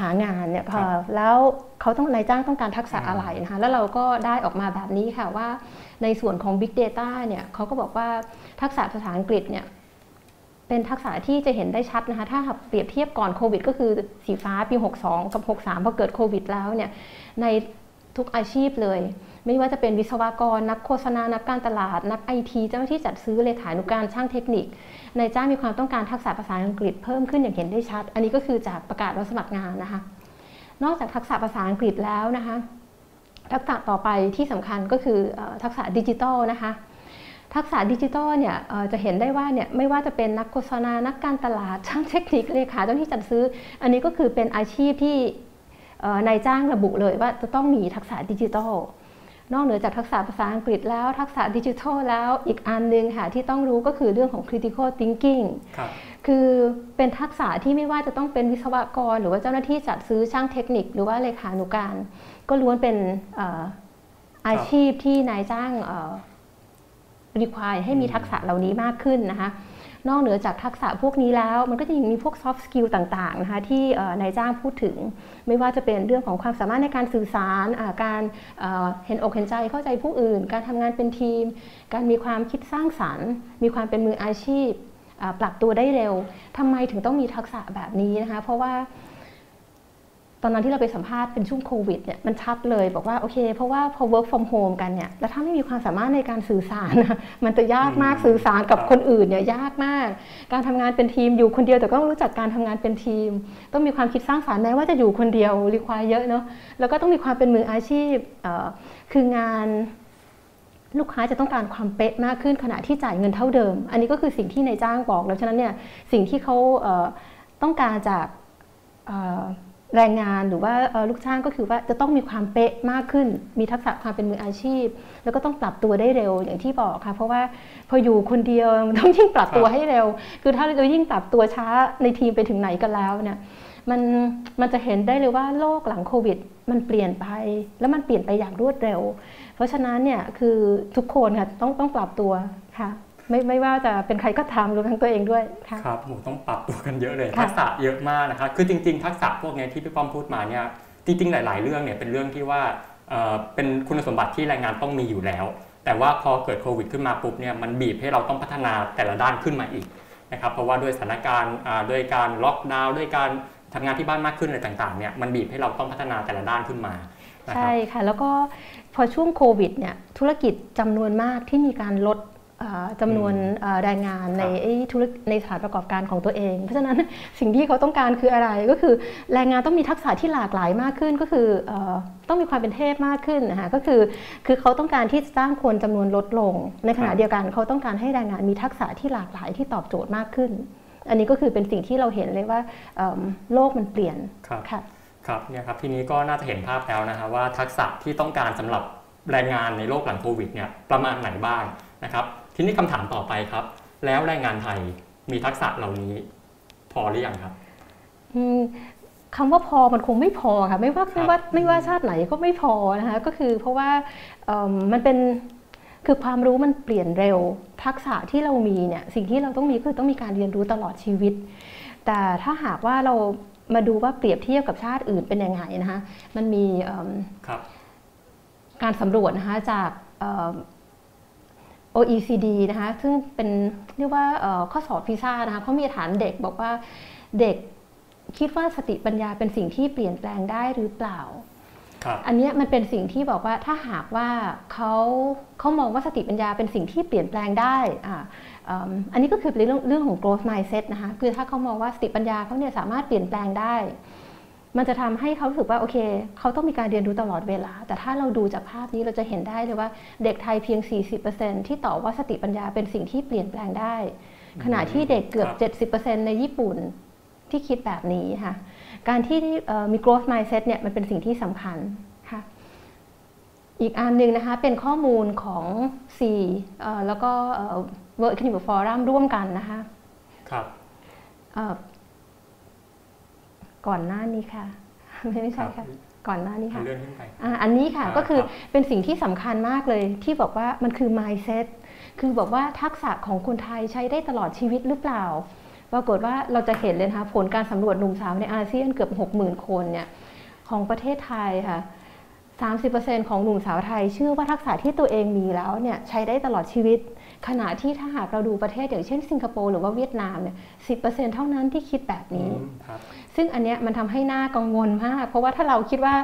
หางานเนี่ยครับเอ่อแล้วเขาต้องนายจ้างต้องการทักษะอืมอะไรนะคะแล้วเราก็ได้ออกมาแบบนี้ค่ะว่าในส่วนของ Big Data เนี่ยเขาก็บอกว่าทักษะภาษาอังกฤษเนี่ยเป็นทักษะที่จะเห็นได้ชัดนะคะถ้าหากเปรียบเทียบก่อนโควิด ก็คือสีฟ้าปี 62 กับ 63พอเกิดโควิดแล้วเนี่ยในทุกอาชีพเลย ไม่ว่าจะเป็นวิศวกร นักโฆษณา นักการตลาด นักไอทีเจ้าหน้าที่จัดซื้อเลขานุการช่างเทคนิค ในจ้างมีความต้องการทักษะภาษาอังกฤษเพิ่มขึ้นอย่างเห็นได้ชัด อันนี้ก็คือจากประกาศรับสมัครงานนะคะ นอกจากทักษะภาษาอังกฤษแล้วนะคะ ทักษะต่อไปที่สำคัญก็คือทักษะดิจิทัลนะคะทักษะดิจิทัลเนี่ยจะเห็นได้ว่าเนี่ยไม่ว่าจะเป็นนักโฆษณา นักการตลาด ช่างเทคนิค เลขาเจ้าหน้าที่จัดซื้อ อันนี้ก็คือเป็นอาชีพที่นายจ้างระบุเลยว่าจะต้องมีทักษะดิจิทัล นอกเหนือจากทักษะภาษาอังกฤษแล้ว ทักษะดิจิทัลแล้วอีกอันหนึงค่ะที่ต้องรู้ก็คือเรื่องของ critical thinking ครับคือเป็นทักษะที่ไม่ว่าจะต้องเป็นวิศวกร หรือว่าเจ้าหน้าที่จัดซื้อช่างเทคนิค หรือว่าเลขานุการ ก็ล้วนเป็นเอ่ออาชีพที่นายจ้างเอ่อ require ให้มีทักษะเหล่านี้มากขึ้นนะคะ นอกเหนือจากทักษะพวกนี้แล้ว มันก็จะยังมีพวก soft skill ต่างๆนะคะที่นายจ้างพูดถึง ไม่ว่าจะเป็นเรื่องของความสามารถในการสื่อสารการเห็นอกเห็นใจเข้าใจผู้อื่น การทำงานเป็นทีม การมีความคิดสร้างสรรค์ มีความเป็นมืออาชีพปรับตัวได้เร็วทำไมถึงต้องมีทักษะแบบนี้นะคะ เพราะว่า ตอนนั้นที่เราไปสัมภาษณ์เป็นช่วงโควิดเนี่ยมันชัดเลยบอกว่าโอเค เพราะว่าพอ work from home กันเนี่ยแล้วถ้าไม่มีความสามารถในการสื่อสาร มันจะยากมากสื่อสารกับคนอื่นเนี่ยยากมาก การทำงานเป็นทีมอยู่คนเดียวแต่ก็ต้องรู้จักการทำงานเป็นทีม ต้องมีความคิดสร้างสารรค์แม้ว่าจะอยู่คนเดียวรีควายเยอะเนาะแล้วก็ต้องมีความเป็นมืออาชีพคืองานลูกค้าจะต้องการความเป๊ะมากขึ้นขณะที่จ่ายเงินเท่าเดิม อันนี้ก็คือสิ่งที่นายจ้างบอกแล้วฉะนั้นเนี่ยสิ่งที่เขาต้องการจาก แรงงานหรือว่าลูกจ้างก็คือว่าจะต้องมีความเป๊ะมากขึ้น มีทักษะความเป็นมืออาชีพ แล้วก็ต้องปรับตัวได้เร็วอย่างที่บอกค่ะ เพราะว่าพออยู่คนเดียวต้องยิ่งปรับตัวให้เร็ว คือถ้าเรายิ่งปรับตัวช้าในทีมไปถึงไหนกันแล้วเนี่ยมันมันจะเห็นได้เลยว่าโลกหลังโควิด มันเปลี่ยนไป แล้วมันเปลี่ยนไปอย่างรวดเร็ว เพราะฉะนั้นเนี่ยคือทุกคนค่ะต้องต้องปรับตัวค่ะ ไม่ไม่ว่าจะเป็นใครก็ทำรวมทั้งตัวเองด้วยค่ะครับหมูต้องปรับตัวกันเยอะเลยทักษะเยอะมากนะครับคือจริง ๆ ทักษะพวกนี้ที่พี่ป้อมพูดมาเนี่ยจริงๆหลาย ๆ เรื่องเนี่ยเป็นเรื่องที่ว่าเป็นคุณสมบัติที่แรงงานต้องมีอยู่แล้ว แต่ว่าพอเกิดโควิดขึ้นมาปุ๊บเนี่ยมันบีบให้เราต้องพัฒนาแต่ละด้านขึ้นมาอีกนะครับเพราะว่าด้วยสถานการณ์ด้วยการล็อกดาวน์ด้วยการทำงานที่บ้านมากขึ้นอะไรต่างๆเนี่ยมันบีบให้เราต้องพัฒนาแต่ละด้านขึ้นมาใช่ค่ะแล้วก็พอช่วงโควิดเนี่ยธุรกิจจำนวนมากที่มีการลด จำนวนแรงงานในธุรในสถานประกอบการของตัวเอง เพราะฉะนั้นสิ่งที่เขาต้องการคืออะไรก็คือแรงงานต้องมีทักษะที่หลากหลายมากขึ้นก็คือต้องมีความเป็นเทพมากขึ้นนะคะก็คือคือเขาต้องการที่จะจ้างคนจำนวนลดลง ในขณะเดียวกันเขาต้องการให้แรงงานมีทักษะที่หลากหลายที่ตอบโจทย์มากขึ้น อันนี้ก็คือเป็นสิ่งที่เราเห็นเลยว่าโลกมันเปลี่ยนค่ะครับเนี่ยครับทีนี้ก็น่าจะเห็นภาพแล้วนะฮะว่าทักษะที่ต้องการสำหรับแรงงานในโลกหลังโควิดเนี่ยประมาณไหนบ้างนะครับ ทีนี้คำถามต่อไปครับ แล้วแรงงานไทยมีทักษะเหล่านี้ พอหรือยังครับคำว่าพอมันคงไม่พอค่ะไม่ว่าไม่ว่าไม่ว่าชาติไหนก็ไม่พอนะคะก็คือเพราะว่ามันเป็นคือความรู้มันเปลี่ยนเร็ว ทักษะที่เรามีเนี่ยสิ่งที่เราต้องมีคือต้องมีการเรียนรู้ตลอดชีวิต แต่ถ้าหากว่าเรามาดูว่าเปรียบเทียบกับชาติอื่นเป็นยังไงนะคะมันมีการสำรวจนะคะจาก OECD นะคะซึ่งเป็นเรียกว่าข้อสอบพิซ่านะคะเขามีฐานเด็กบอกว่าเด็กคิดว่าสติปัญญาเป็นสิ่งที่เปลี่ยนแปลงได้หรือเปล่า อันนี้มันเป็นสิ่งที่บอกว่าถ้าหากว่าเขาเขามองว่าสติปัญญาเป็นสิ่งที่เปลี่ยนแปลงได้อ่าอันนี้ก็คือเป็นเรื่องเรื่องของ growth mindset นะคะคือถ้าเขามองว่าสติปัญญาเขาเนี่ยสามารถเปลี่ยนแปลงได้ มันจะทำให้เขารู้สึกว่าโอเค เขาต้องมีการเรียนรู้ตลอดเวลา แต่ถ้าเราดูจากภาพนี้เราจะเห็นได้เลยว่าเด็กไทยเพียง 40%ที่ตอบว่าสติปัญญาเป็นสิ่งที่เปลี่ยนแปลงได้ ขณะที่เด็กเกือบ 70%ในญี่ปุ่นที่คิดแบบนี้ค่ะ การที่มี growth mindset เนี่ยมันเป็นสิ่งที่สำคัญค่ะ อีกอันหนึ่งนะคะเป็นข้อมูลของ C แล้วก็ World Economic Forum ร่วมกันนะคะ ครับ ก่อนหน้านี้ค่ะ ไม่ใช่ค่ะ ก่อนหน้านี้ค่ะเรื่องขึ้นไปอันนี้ค่ะก็คือเป็นสิ่งที่สำคัญมากเลย ที่บอกว่ามันคือ mindset คือบอกว่าทักษะของคนไทยใช้ได้ตลอดชีวิตหรือเปล่า ปรากฏว่าเราจะเห็นเลยนะคะผลการสำรวจหนุ่มสาวในอาเซียนเกือบ 60,000 คนเนี่ยของประเทศไทยค่ะ 30%ของหนุ่มสาวไทยเชื่อว่าทักษะที่ตัวเองมีแล้วเนี่ยใช้ได้ตลอดชีวิต ขณะที่ถ้าหากเราดูประเทศอย่างเช่น สิงคโปร์หรือว่าเวียดนามเนี่ยสิเท่านั้นที่คิดแบบนี้ ซึ่งอันเนี้ยมันทำให้หน้ากังวลมาก เพราะว่าถ้าเราคิดว่า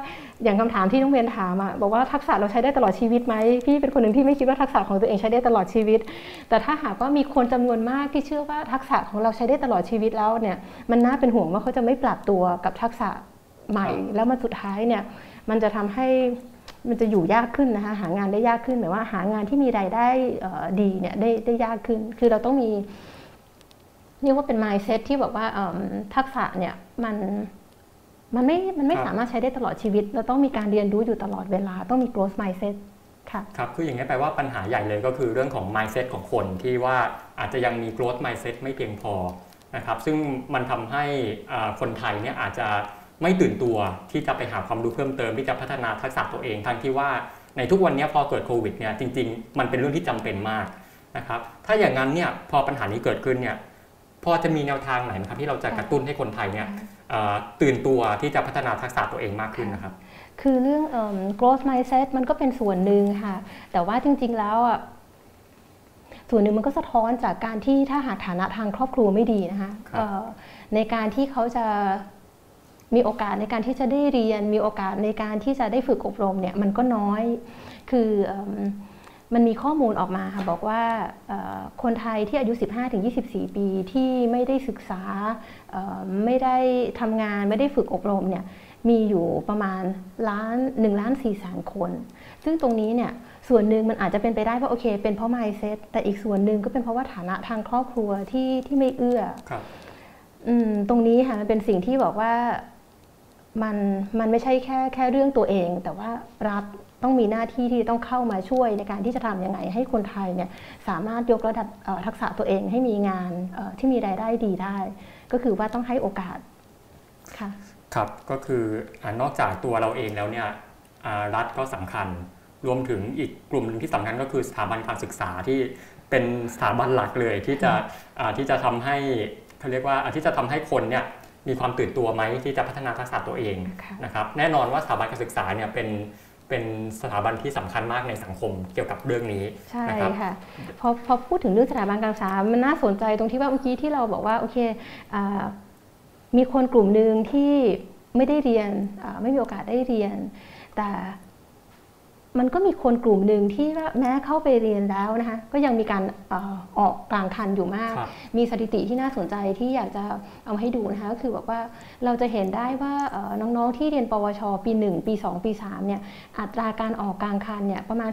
อย่างคำถามที่น้องเวียนถามอะบอกว่าทักษะเราใช้ได้ตลอดชีวิตไหมพี่เป็นคนหนึ่งที่ไม่คิดว่าทักษะของตัวเองใช้ได้ตลอดชีวิต แต่ถ้าหากว่ามีคนจำนวนมากที่เชื่อว่าทักษะของเราใช้ได้ตลอดชีวิตแล้วเนี่ยมันน่าเป็นห่วงว่าเขาจะไม่ปรับตัวกับทักษะใหม่ แล้วมาสุดท้ายเนี่ยมันจะทำให้มันจะอยู่ยากขึ้นนะคะหางานได้ยากขึ้นหมายว่าหางานที่มีรายได้ดีเนี่ยได้ได้ยากขึ้น คือเราต้องมี เรียกว่าเป็น mindset ที่บอกว่าทักษะเนี่ยมันมันไม่มันไม่สามารถใช้ได้ตลอดชีวิต เราต้องมีการเรียนรู้อยู่ตลอดเวลาต้องมี growth mindset ค่ะครับคืออย่างนี้แปลว่าปัญหาใหญ่เลยก็คือเรื่องของ mindset ของคนที่ว่าอาจจะยังมี growth mindset ไม่เพียงพอนะครับซึ่งมันทำให้คนไทยเนี่ยอาจจะไม่ตื่นตัวที่จะไปหาความรู้เพิ่มเติมที่จะพัฒนาทักษะตัวเองทั้งที่ว่าในทุกวันนี้พอเกิดโควิดเนี่ยจริง ๆ มันเป็นเรื่องที่จำเป็นมากนะครับถ้าอย่างนั้นเนี่ยพอปัญหานี้เกิดขึ้นเนี่ย พอจะมีแนวทางไหนไหมครับที่เราจะกระตุ้นให้คนไทยเนี่ยตื่นตัวที่จะพัฒนาทักษะตัวเองมากขึ้นนะครับ คือเรื่อง growth mindset มันก็เป็นส่วนหนึ่งค่ะ แต่ว่าจริง ๆ แล้วอะส่วนหนึ่งมันก็สะท้อนจากการที่ถ้าหากฐานะทางครอบครัวไม่ดีนะคะในการที่เขาจะมีโอกาสในการที่จะได้เรียน มีโอกาสในการที่จะได้ฝึกอบรมเนี่ยมันก็น้อย คือ มันมีข้อมูลออกมาค่ะบอกว่าคนไทยที่อายุ 15-24 ปีที่ไม่ได้ศึกษาไม่ได้ทำงานไม่ได้ฝึกอบรมเนี่ยมีอยู่ประมาณล้าน1ล้าน4แสนคน ซึ่งตรงนี้เนี่ยส่วนหนึ่งมันอาจจะเป็นไปได้ว่าโอเค เป็นเพราะ mindset แต่อีกส่วนหนึ่งก็เป็นเพราะว่าฐานะทางครอบครัวที่ที่ไม่เอื้อตรงนี้ค่ะมันเป็นสิ่งที่บอกว่ามันมันไม่ใช่แค่แค่เรื่องตัวเอง แต่ว่ารัฐ ต้องมีหน้าที่ที่ต้องเข้ามาช่วยในการที่จะทำยังไง ให้คนไทยเนี่ยสามารถยกระดับทักษะตัวเองให้มีงานที่มีรายได้ดีได้ ก็คือว่าต้องให้โอกาสค่ะครับก็คืออนอกจากตัวเราเองแล้วเนี่ยรัฐก็สำคัญ รวมถึงอีกกลุ่มหนึ่งที่สำคัญก็คือสถาบันการศึกษาที่เป็นสถาบันหลักเลยที่จะที่จะทำให้เขาเรียกว่าที่จะทำให้คนเนี่ยมีความตื่นตัวไหมที่จะพัฒนาทักษะตัวเองนะครับแน่นอนว่าสถาบันการศึกษาเนี่ยเป็น เป็นสถาบันที่สำคัญมากในสังคมเกี่ยวกับเรื่องนี้ใช่ค่ะพอพอพูดถึงเรื่องสถาบันการศึกษา มันน่าสนใจตรงที่ว่าเมื่อกี้ที่เราบอกว่าโอเคมีคนกลุ่มหนึ่งที่ไม่ได้เรียนไม่มีโอกาสได้เรียน แต่ มันก็มีคนกลุ่มหนึ่งที่แม้เข้าไปเรียนแล้วนะคะก็ยังมีการออกกลางคันอยู่มาก มีสถิติที่น่าสนใจที่อยากจะเอาให้ดูนะคะก็คือบอกว่าเราจะเห็นได้ว่าน้องๆที่เรียนปวช ปี 1 ปี 2 ปี3เนี่ยอัตราการออกกลางคันเนี่ยประมาณ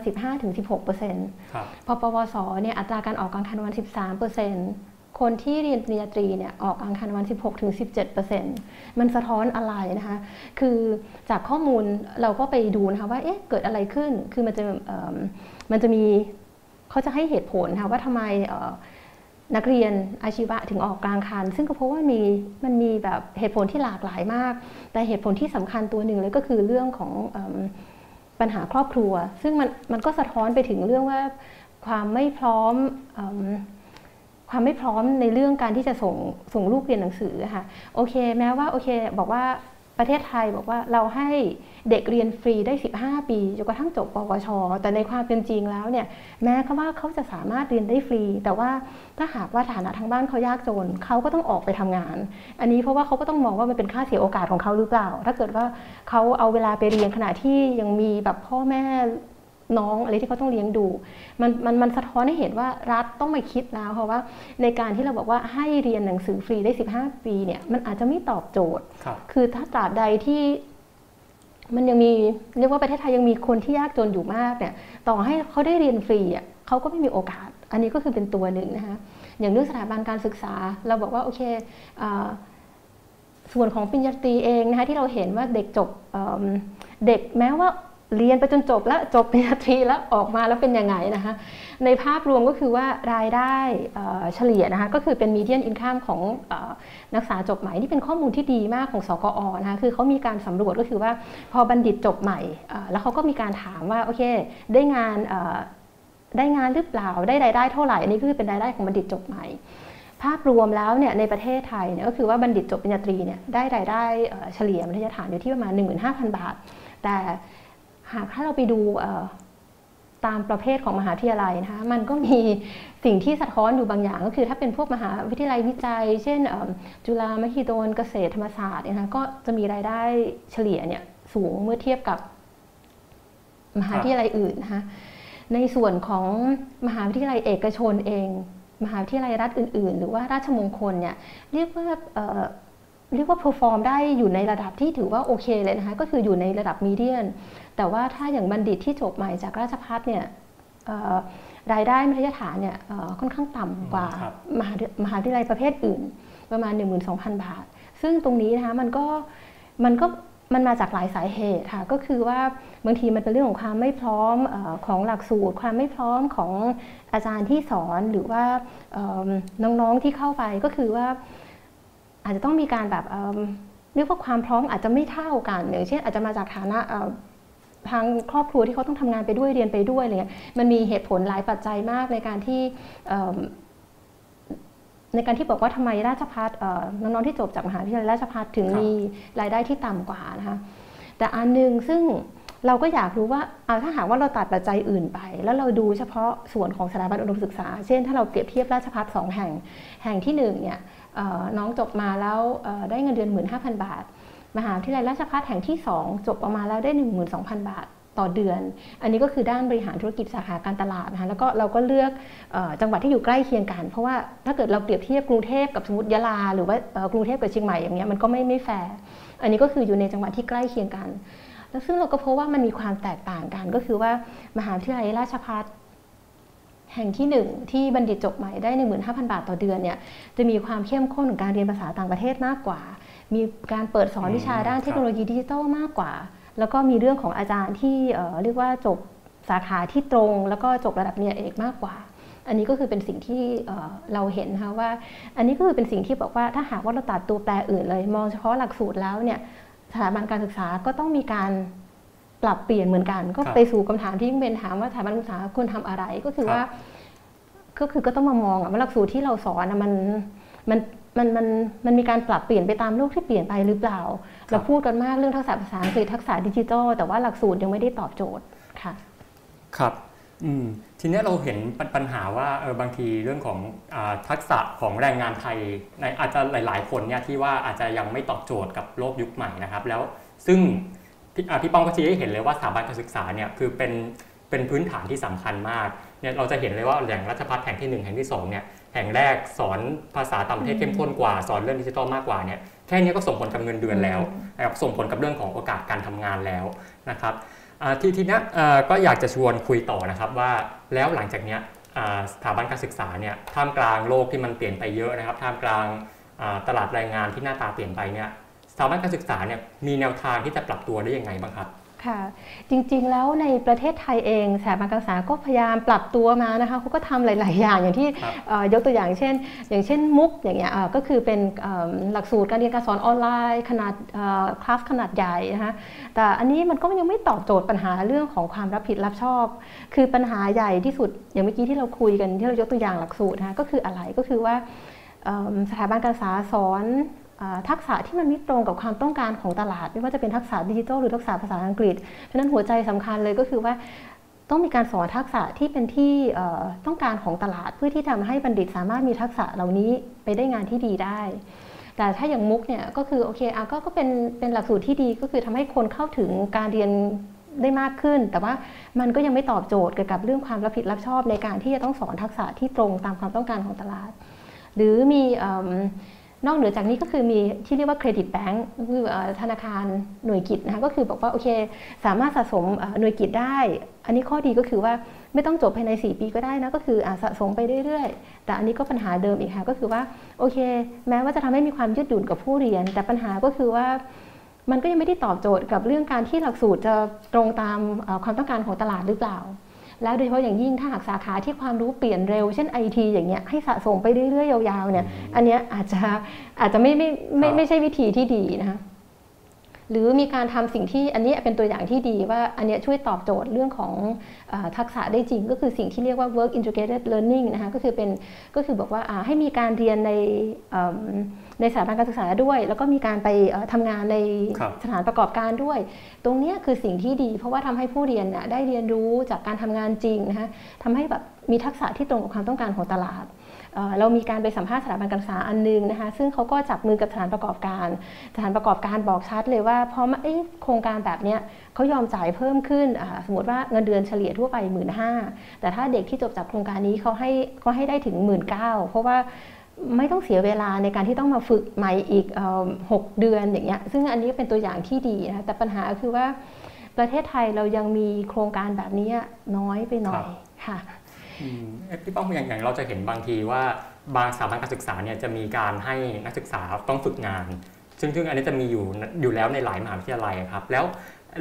15-16%พอปวสเนี่ยอัตราการออกกลางคันวัน13% คนที่เรียนปริญญาตรีเนี่ยออกอังคารวัน 16-17%มันสะท้อนอะไรนะคะ คือจากข้อมูลเราก็ไปดูนะคะว่าเอ๊ะเกิดอะไรขึ้น คือมันจะมันจะมีเขาจะให้เหตุผลนะคะว่าทำไมนักเรียนอาชีวะถึงออกกลางคัน ซึ่งก็เพราะว่ามีมันมีแบบเหตุผลที่หลากหลายมาก แต่เหตุผลที่สำคัญตัวหนึ่งเลยก็คือเรื่องของปัญหาครอบครัว ซึ่งมันมันก็สะท้อนไปถึงเรื่องว่าความไม่พร้อม ความไม่พร้อมในเรื่องการที่จะส่งส่งลูกเรียนหนังสือค่ะโอเค แม้ว่าโอเค บอกว่าประเทศไทยบอกว่าเราให้เด็กเรียนฟรีได้ 15 ปีจนกระทั่งจบปวช แต่ในความเป็นจริงแล้วเนี่ยแม้เขาว่าเขาจะสามารถเรียนได้ฟรี แต่ว่าถ้าหากว่าฐานะทางบ้านเขายากจนเขาก็ต้องออกไปทำงาน อันนี้เพราะว่าเขาก็ต้องมองว่ามันเป็นค่าเสียโอกาสของเขาหรือเปล่า ถ้าเกิดว่าเขาเอาเวลาไปเรียนขณะที่ยังมีแบบพ่อแม่ น้องอะไรที่เขาต้องเลี้ยงดู มันมันมันสะท้อนให้เห็นว่ารัฐต้องมาคิดแล้วเพราะว่า ในการที่เราบอกว่าให้เรียนหนังสือฟรีได้ 15 ปีเนี่ยมันอาจจะไม่ตอบโจทย์ คือถ้าตราบใดที่มันยังมีเรียกว่าประเทศไทยยังมีคนที่ยากจนอยู่มากเนี่ยต่อให้เขาได้เรียนฟรีอะเขาก็ไม่มีโอกาส อันนี้ก็คือเป็นตัวหนึ่งนะคะอย่างเรื่องสถาบันการศึกษาเราบอกว่าโอเคส่วนของปริญญาตรีเองนะคะที่เราเห็นว่าเด็กจบเด็กแม้ว่า เรียนไปจนจบแล้วจบปริญญาตรีแล้วออกมาแล้วเป็นยังไงนะคะในภาพรวมก็คือว่ารายได้เฉลี่ยนะคะก็คือเป็นมีเดียนอินข้ามของนักศึกษาจบใหม่ที่เป็นข้อมูลที่ดีมากของสกอนะคะคือเขามีการสำรวจก็คือว่าพอบัณฑิตจบใหม่ แล้วเขาก็มีการถามว่าโอเคได้งานได้งานหรือเปล่าได้รายได้เท่าไหร่อันนี้ก็คือเป็นรายได้ของบัณฑิตจบใหม่ ภาพรวมแล้วเนี่ยในประเทศไทยเนี่ยก็คือว่าบัณฑิตจบปริญญาตรีเนี่ยได้รายได้เฉลี่ยมัธยฐานอยู่ที่ประมาณ 15,000 บาท แต่ หากถ้าเราไปดูตามประเภทของมหาวิทยาลัยนะคะมันก็มีสิ่งที่สะท้อนอยู่บางอย่าง ก็คือถ้าเป็นพวกมหาวิทยาลัยวิจัย เช่นจุฬามหิดลเกษตรธรรมศาสตร์นะคะก็จะมีรายได้เฉลี่ยเนี่ยสูงเมื่อเทียบกับมหาวิทยาลัยอื่นนะคะในส่วนของมหาวิทยาลัยเอกชนเอง มหาวิทยาลัยรัฐอื่น ๆ หรือว่าราชมงคลเนี่ยเรียกว่าเรียกว่า perform ได้อยู่ในระดับที่ถือว่าโอเคเลยนะคะก็คืออยู่ในระดับ median แต่ว่าถ้าอย่างบัณฑิตที่จบใหม่จากราชภัฏเนี่ยรายได้มัธยฐานเนี่ยค่อนข้างต่ำกว่ามหามหาวิทยาลัยประเภทอื่น ประมาณ 12,000 บาท ซึ่งตรงนี้นะคะมันก็มันก็มันมาจากหลายสาเหตุค่ะก็คือว่าบางทีมันเป็นเรื่องของความไม่พร้อมของหลักสูตร ความไม่พร้อมของอาจารย์ที่สอนหรือว่าน้องๆที่เข้าไปก็คือว่า อาจจะต้องมีการแบบเรียกว่าความพร้อมอาจจะไม่เท่ากันอย่างเช่นอาจจะมาจากฐานะ ทางครอบครัวที่เขาต้องทำงานไปด้วยเรียนไปด้วยอะไรเงี้ยมันมีเหตุผลหลายปัจจัยมากในการที่ในการที่บอกว่าทำไมราชพัฒน้องๆที่จบจากมหาวิทยาลัยราชพัฒถึงมีรายได้ที่ต่ำกว่านะคะแต่อันหนึ่งซึ่งเราก็อยากรู้ว่าเอาถ้าหากว่าเราตัดปัจจัยอื่นไป แล้วเราดูเฉพาะส่วนของสถาบันอุดมศึกษา เช่น ถ้าเราเปรียบเทียบราชพัฒสองแห่ง แห่งที่1เนี่ยน้องจบมาแล้วได้เงินเดือน 15,000 บาท มหาวิทยาลัยราชพัฒแห่งที่ 2 จบออกมาแล้วได้ 12,000 บาทต่อเดือน อันนี้ก็คือด้านบริหารธุรกิจสาขาการตลาดนะคะแล้วก็เราก็เลือกจังหวัดที่อยู่ใกล้เคียงกัน เพราะว่าถ้าเกิดเราเปรียบเทียบกรุงเทพกับสมมติยะลา หรือว่ากรุงเทพกับเชียงใหม่อย่างเงี้ยมันก็ไม่ไม่แฟร์อันนี้ก็คืออยู่ในจังหวัดที่ใกล้เคียงกัน แล้วซึ่งเราก็พบว่ามันมีความแตกต่างกัน ก็คือว่ามหาวิทยาลัยราชภัฏแห่งที่ 1 ที่บัณฑิตจบใหม่ได้ 15,000 บาทต่อเดือนเนี่ยจะมีความเข้มข้นของการเรียนภาษาต่างประเทศมากกว่า มีการเปิดสอนวิชาด้านเทคโนโลยีดิจิทัลมากกว่า แล้วก็มีเรื่องของอาจารย์ที่เรียกว่าจบสาขาที่ตรง แล้วก็จบระดับเนียเอกมากกว่า อันนี้ก็คือเป็นสิ่งที่เราเห็นนะคะว่า อันนี้ก็คือเป็นสิ่งที่บอกว่าถ้าหากว่าเราตัดตัวแปรอื่นเลย มองเฉพาะหลักสูตรแล้วเนี่ยสถาบันการศึกษาก็ต้องมีการปรับเปลี่ยนเหมือนกัน ก็ไปสู่คำถามที่เป็นถามว่าสถาบันการศึกษาควรทำอะไรก็คือว่า ก็คือก็ต้องมามองว่าหลักสูตรที่เราสอนมันมัน มันมันมันมีการปรับเปลี่ยนไปตามโลกที่เปลี่ยนไปหรือเปล่า เราพูดกันมากเรื่องทักษะภาษาอังกฤษทักษะดิจิทัลแต่ว่าหลักสูตรยังไม่ได้ตอบโจทย์ค่ะครับอืมทีนี้เราเห็นปัญหาว่าเออบางทีเรื่องของอทักษะของแรงงานไทยในอาจจะหลาย ๆ คนเนี่ยที่ว่าอาจจะยังไม่ตอบโจทย์กับโลกยุคใหม่นะครับ แล้วซึ่งพี่พี่ป้องก็ชี้ให้เห็นเลยว่าสถาบันการศึกษาเนี่ยคือเป็นเป็นพื้นฐานที่สำคัญมาก เนี่ยเราจะเห็นเลยว่าอย่างรัชพัฒแห่งที่ 1 แห่งที่2เนี่ยแห่งแรกสอนภาษาต่างประเทศเข้มข้นกว่าสอนเรื่องดิจิทัลมากกว่าเนี่ยแค่นี้ก็ส่งผลกับเงินเดือนแล้วนะครับส่งผลกับเรื่องของโอกาสการทำงานแล้วนะครับทีทีนี้ก็อยากจะชวนคุยต่อนะครับว่าแล้วหลังจากนี้สถาบันการศึกษาเนี่ยท่ามกลางโลกที่มันเปลี่ยนไปเยอะนะครับท่ามกลางตลาดแรงงานที่หน้าตาเปลี่ยนไปเนี่ยสถาบันการศึกษาเนี่ยมีแนวทางที่จะปรับตัวได้ยังไงบ้างครับ ค่ะ จริงๆแล้วในประเทศไทยเองสถาบันการศึกษาก็พยายามปรับตัวมานะคะเขาก็ทำหลาย ๆ อย่างอย่างที่ยกตัวอย่างเช่น อย่างเช่นมุกอย่างเงี้ยก็คือเป็นหลักสูตรการเรียนการสอนออนไลน์ขนาดคลาสขนาดใหญ่นะคะแต่อันนี้มันก็ยังไม่ตอบโจทย์ปัญหาเรื่องของความรับผิดรับชอบ คือปัญหาใหญ่ที่สุดอย่างเมื่อกี้ที่เราคุยกันที่เรายกตัวอย่างหลักสูตรนะก็คืออะไรก็คือว่าสถาบันการศึกษาสอน ทักษะที่มันไม่ตรงกับความต้องการของตลาด ไม่ว่าจะเป็นทักษะดิจิทัลหรือทักษะภาษาอังกฤษเพราะนั้นหัวใจสำคัญเลยก็คือว่าต้องมีการสอนทักษะที่เป็นที่ต้องการของตลาด เพื่อที่ทำให้บัณฑิตสามารถมีทักษะเหล่านี้ไปได้งานที่ดีได้ แต่ถ้าอย่างมุกเนี่ยก็คือโอเคอะก็ก็เป็นเป็นหลักสูตรที่ดีก็คือทำให้คนเข้าถึงการเรียนได้มากขึ้น แต่ว่ามันก็ยังไม่ตอบโจทย์เกี่ยวกับเรื่องความรับผิดรับชอบในการที่จะต้องสอนทักษะที่ตรงตามความต้องการของตลาด หรือมี นอกเหนือจากนี้ก็คือมีที่เรียกว่าเครดิตแบงก์คือธนาคารหน่วยกิจนะคะก็คือบอกว่าโอเค สามารถสะสมหน่วยกิจได้ อันนี้ข้อดีก็คือว่าไม่ต้องจบภายใน 4 ปีก็ได้นะก็คืออสะสมไปเรื่อยๆ แต่อันนี้ก็ปัญหาเดิมอีกค่ะก็คือว่าโอเค แม้ว่าจะทำให้มีความยืดหยุ่นกับผู้เรียน แต่ปัญหาก็คือว่ามันก็ยังไม่ได้ตอบโจทย์กับเรื่องการที่หลักสูตรจะตรงตามความต้องการของตลาดหรือเปล่า แล้วโดยเฉพาะอย่างยิ่งถ้าหากสาขาที่ความรู้เปลี่ยนเร็ว เช่นไอทีอย่างเงี้ยให้สะสมไปเรื่อยๆ ยาวๆเนี่ยอันเนี้ยอาจจะอาจจะไม่ไม่ไม่ไม่ใช่วิธีที่ดีนะคะหรือมีการทำสิ่งที่อันนี้เป็นตัวอย่างที่ดีว่าอันนี้ช่วยตอบโจทย์เรื่องของอทักษะได้จริง ก็คือสิ่งที่เรียกว่า work integrated learning นะคะก็คือเป็นก็คือบอกว่าให้มีการเรียนใน ในสถาบันการศึกษาด้วย แล้วก็มีการไปทำงานในสถานประกอบการด้วย ตรงนี้คือสิ่งที่ดี เพราะว่าทำให้ผู้เรียนได้เรียนรู้จากการทำงานจริงนะคะทำให้แบบมีทักษะที่ตรงกับความต้องการของตลาดเรามีการไปสัมภาษณ์สถาบันการศึกษาอันนึงนะคะ ซึ่งเขาก็จับมือกับสถานประกอบการ สถานประกอบการบอกชัดเลยว่าเพราะโครงการแบบนี้เขายอมจ่ายเพิ่มขึ้น สมมติว่าเงินเดือนเฉลี่ยทั่วไปหมื่นห้าแต่ถ้าเด็กที่จบจากโครงการนี้เขาให้เขาให้ได้ถึงหมื่นเก้าเพราะว่า ไม่ต้องเสียเวลาในการที่ต้องมาฝึกใหม่อีกหกเดือนอย่างเงี้ยซึ่งอันนี้เป็นตัวอย่างที่ดีนะแต่ปัญหาคือว่าประเทศไทยเรายังมีโครงการแบบนี้น้อยไปหน่อยค่ะพี่ป้องอย่างอย่างเราจะเห็นบางทีว่าบางสถาบันการศึกษาเนี่ยจะมีการให้นักศึกษาต้องฝึกงาน ซึ่งซึ่งอันนี้จะมีอยู่อยู่แล้วในหลายมหาวิทยาลัยครับ แล้ว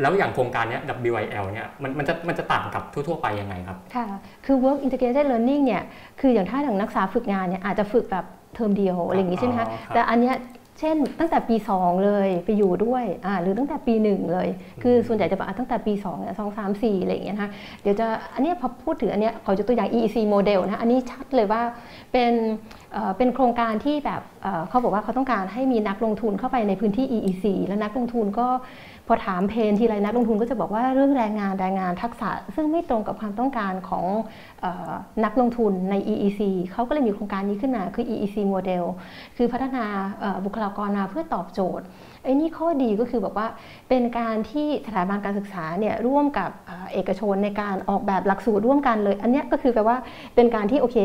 แล้วอย่างโครงการนี้ WIL เนี่ยมันมันจะมันจะต่างกับทั่ว ๆ ไปยังไงครับ ค่ะ คือ work integrated learning เนี่ยคืออย่างถ้าอย่างนักศึกษาฝึกงานเนี่ยอาจจะฝึกแบบเทอมเดียวอะไรอย่างนี้ใช่ไหมคะแต่อันเนี้ยเช่น ตั้งแต่ปี 2 เลยไปอยู่ด้วยอ่าหรือตั้งแต่ปี 1 เลย คือส่วนใหญ่จะบอกตั้งแต่ปี2เนี่ยสองสามสี่อะไรอย่างเงี้ยนะคะเดี๋ยวจะอันนี้พอพูดถึงอันเนี้ยขอจะตัวอย่าง EEC model นะอันนี้ชัดเลยว่าเป็นเป็นโครงการที่แบบเขาบอกว่าเขาต้องการให้มีนักลงทุนเข้าไปในพื้นที่ EEC แล้วนักลงทุนก็ พอถามเพนทีไรนักลงทุนก็จะบอกว่าเรื่องแรงงานแรงงานทักษะ ซึ่งไม่ตรงกับความต้องการของอนักลงทุนใน EEC เขาก็เลยมีโครงการนี้ขึ้นมาคือ EEC Model คือพัฒนาบุคลากรมาเพื่อตอบโจทย์ไอ้นี่ข้อดีก็คือบอกว่าเป็นการที่สถาบันการศึกษาเนี่ยร่วมกับเอกชนในการออกแบบหลักสูตรร่วมกันเลย อันนี้ก็คือแปลว่าเป็นการที่โอเค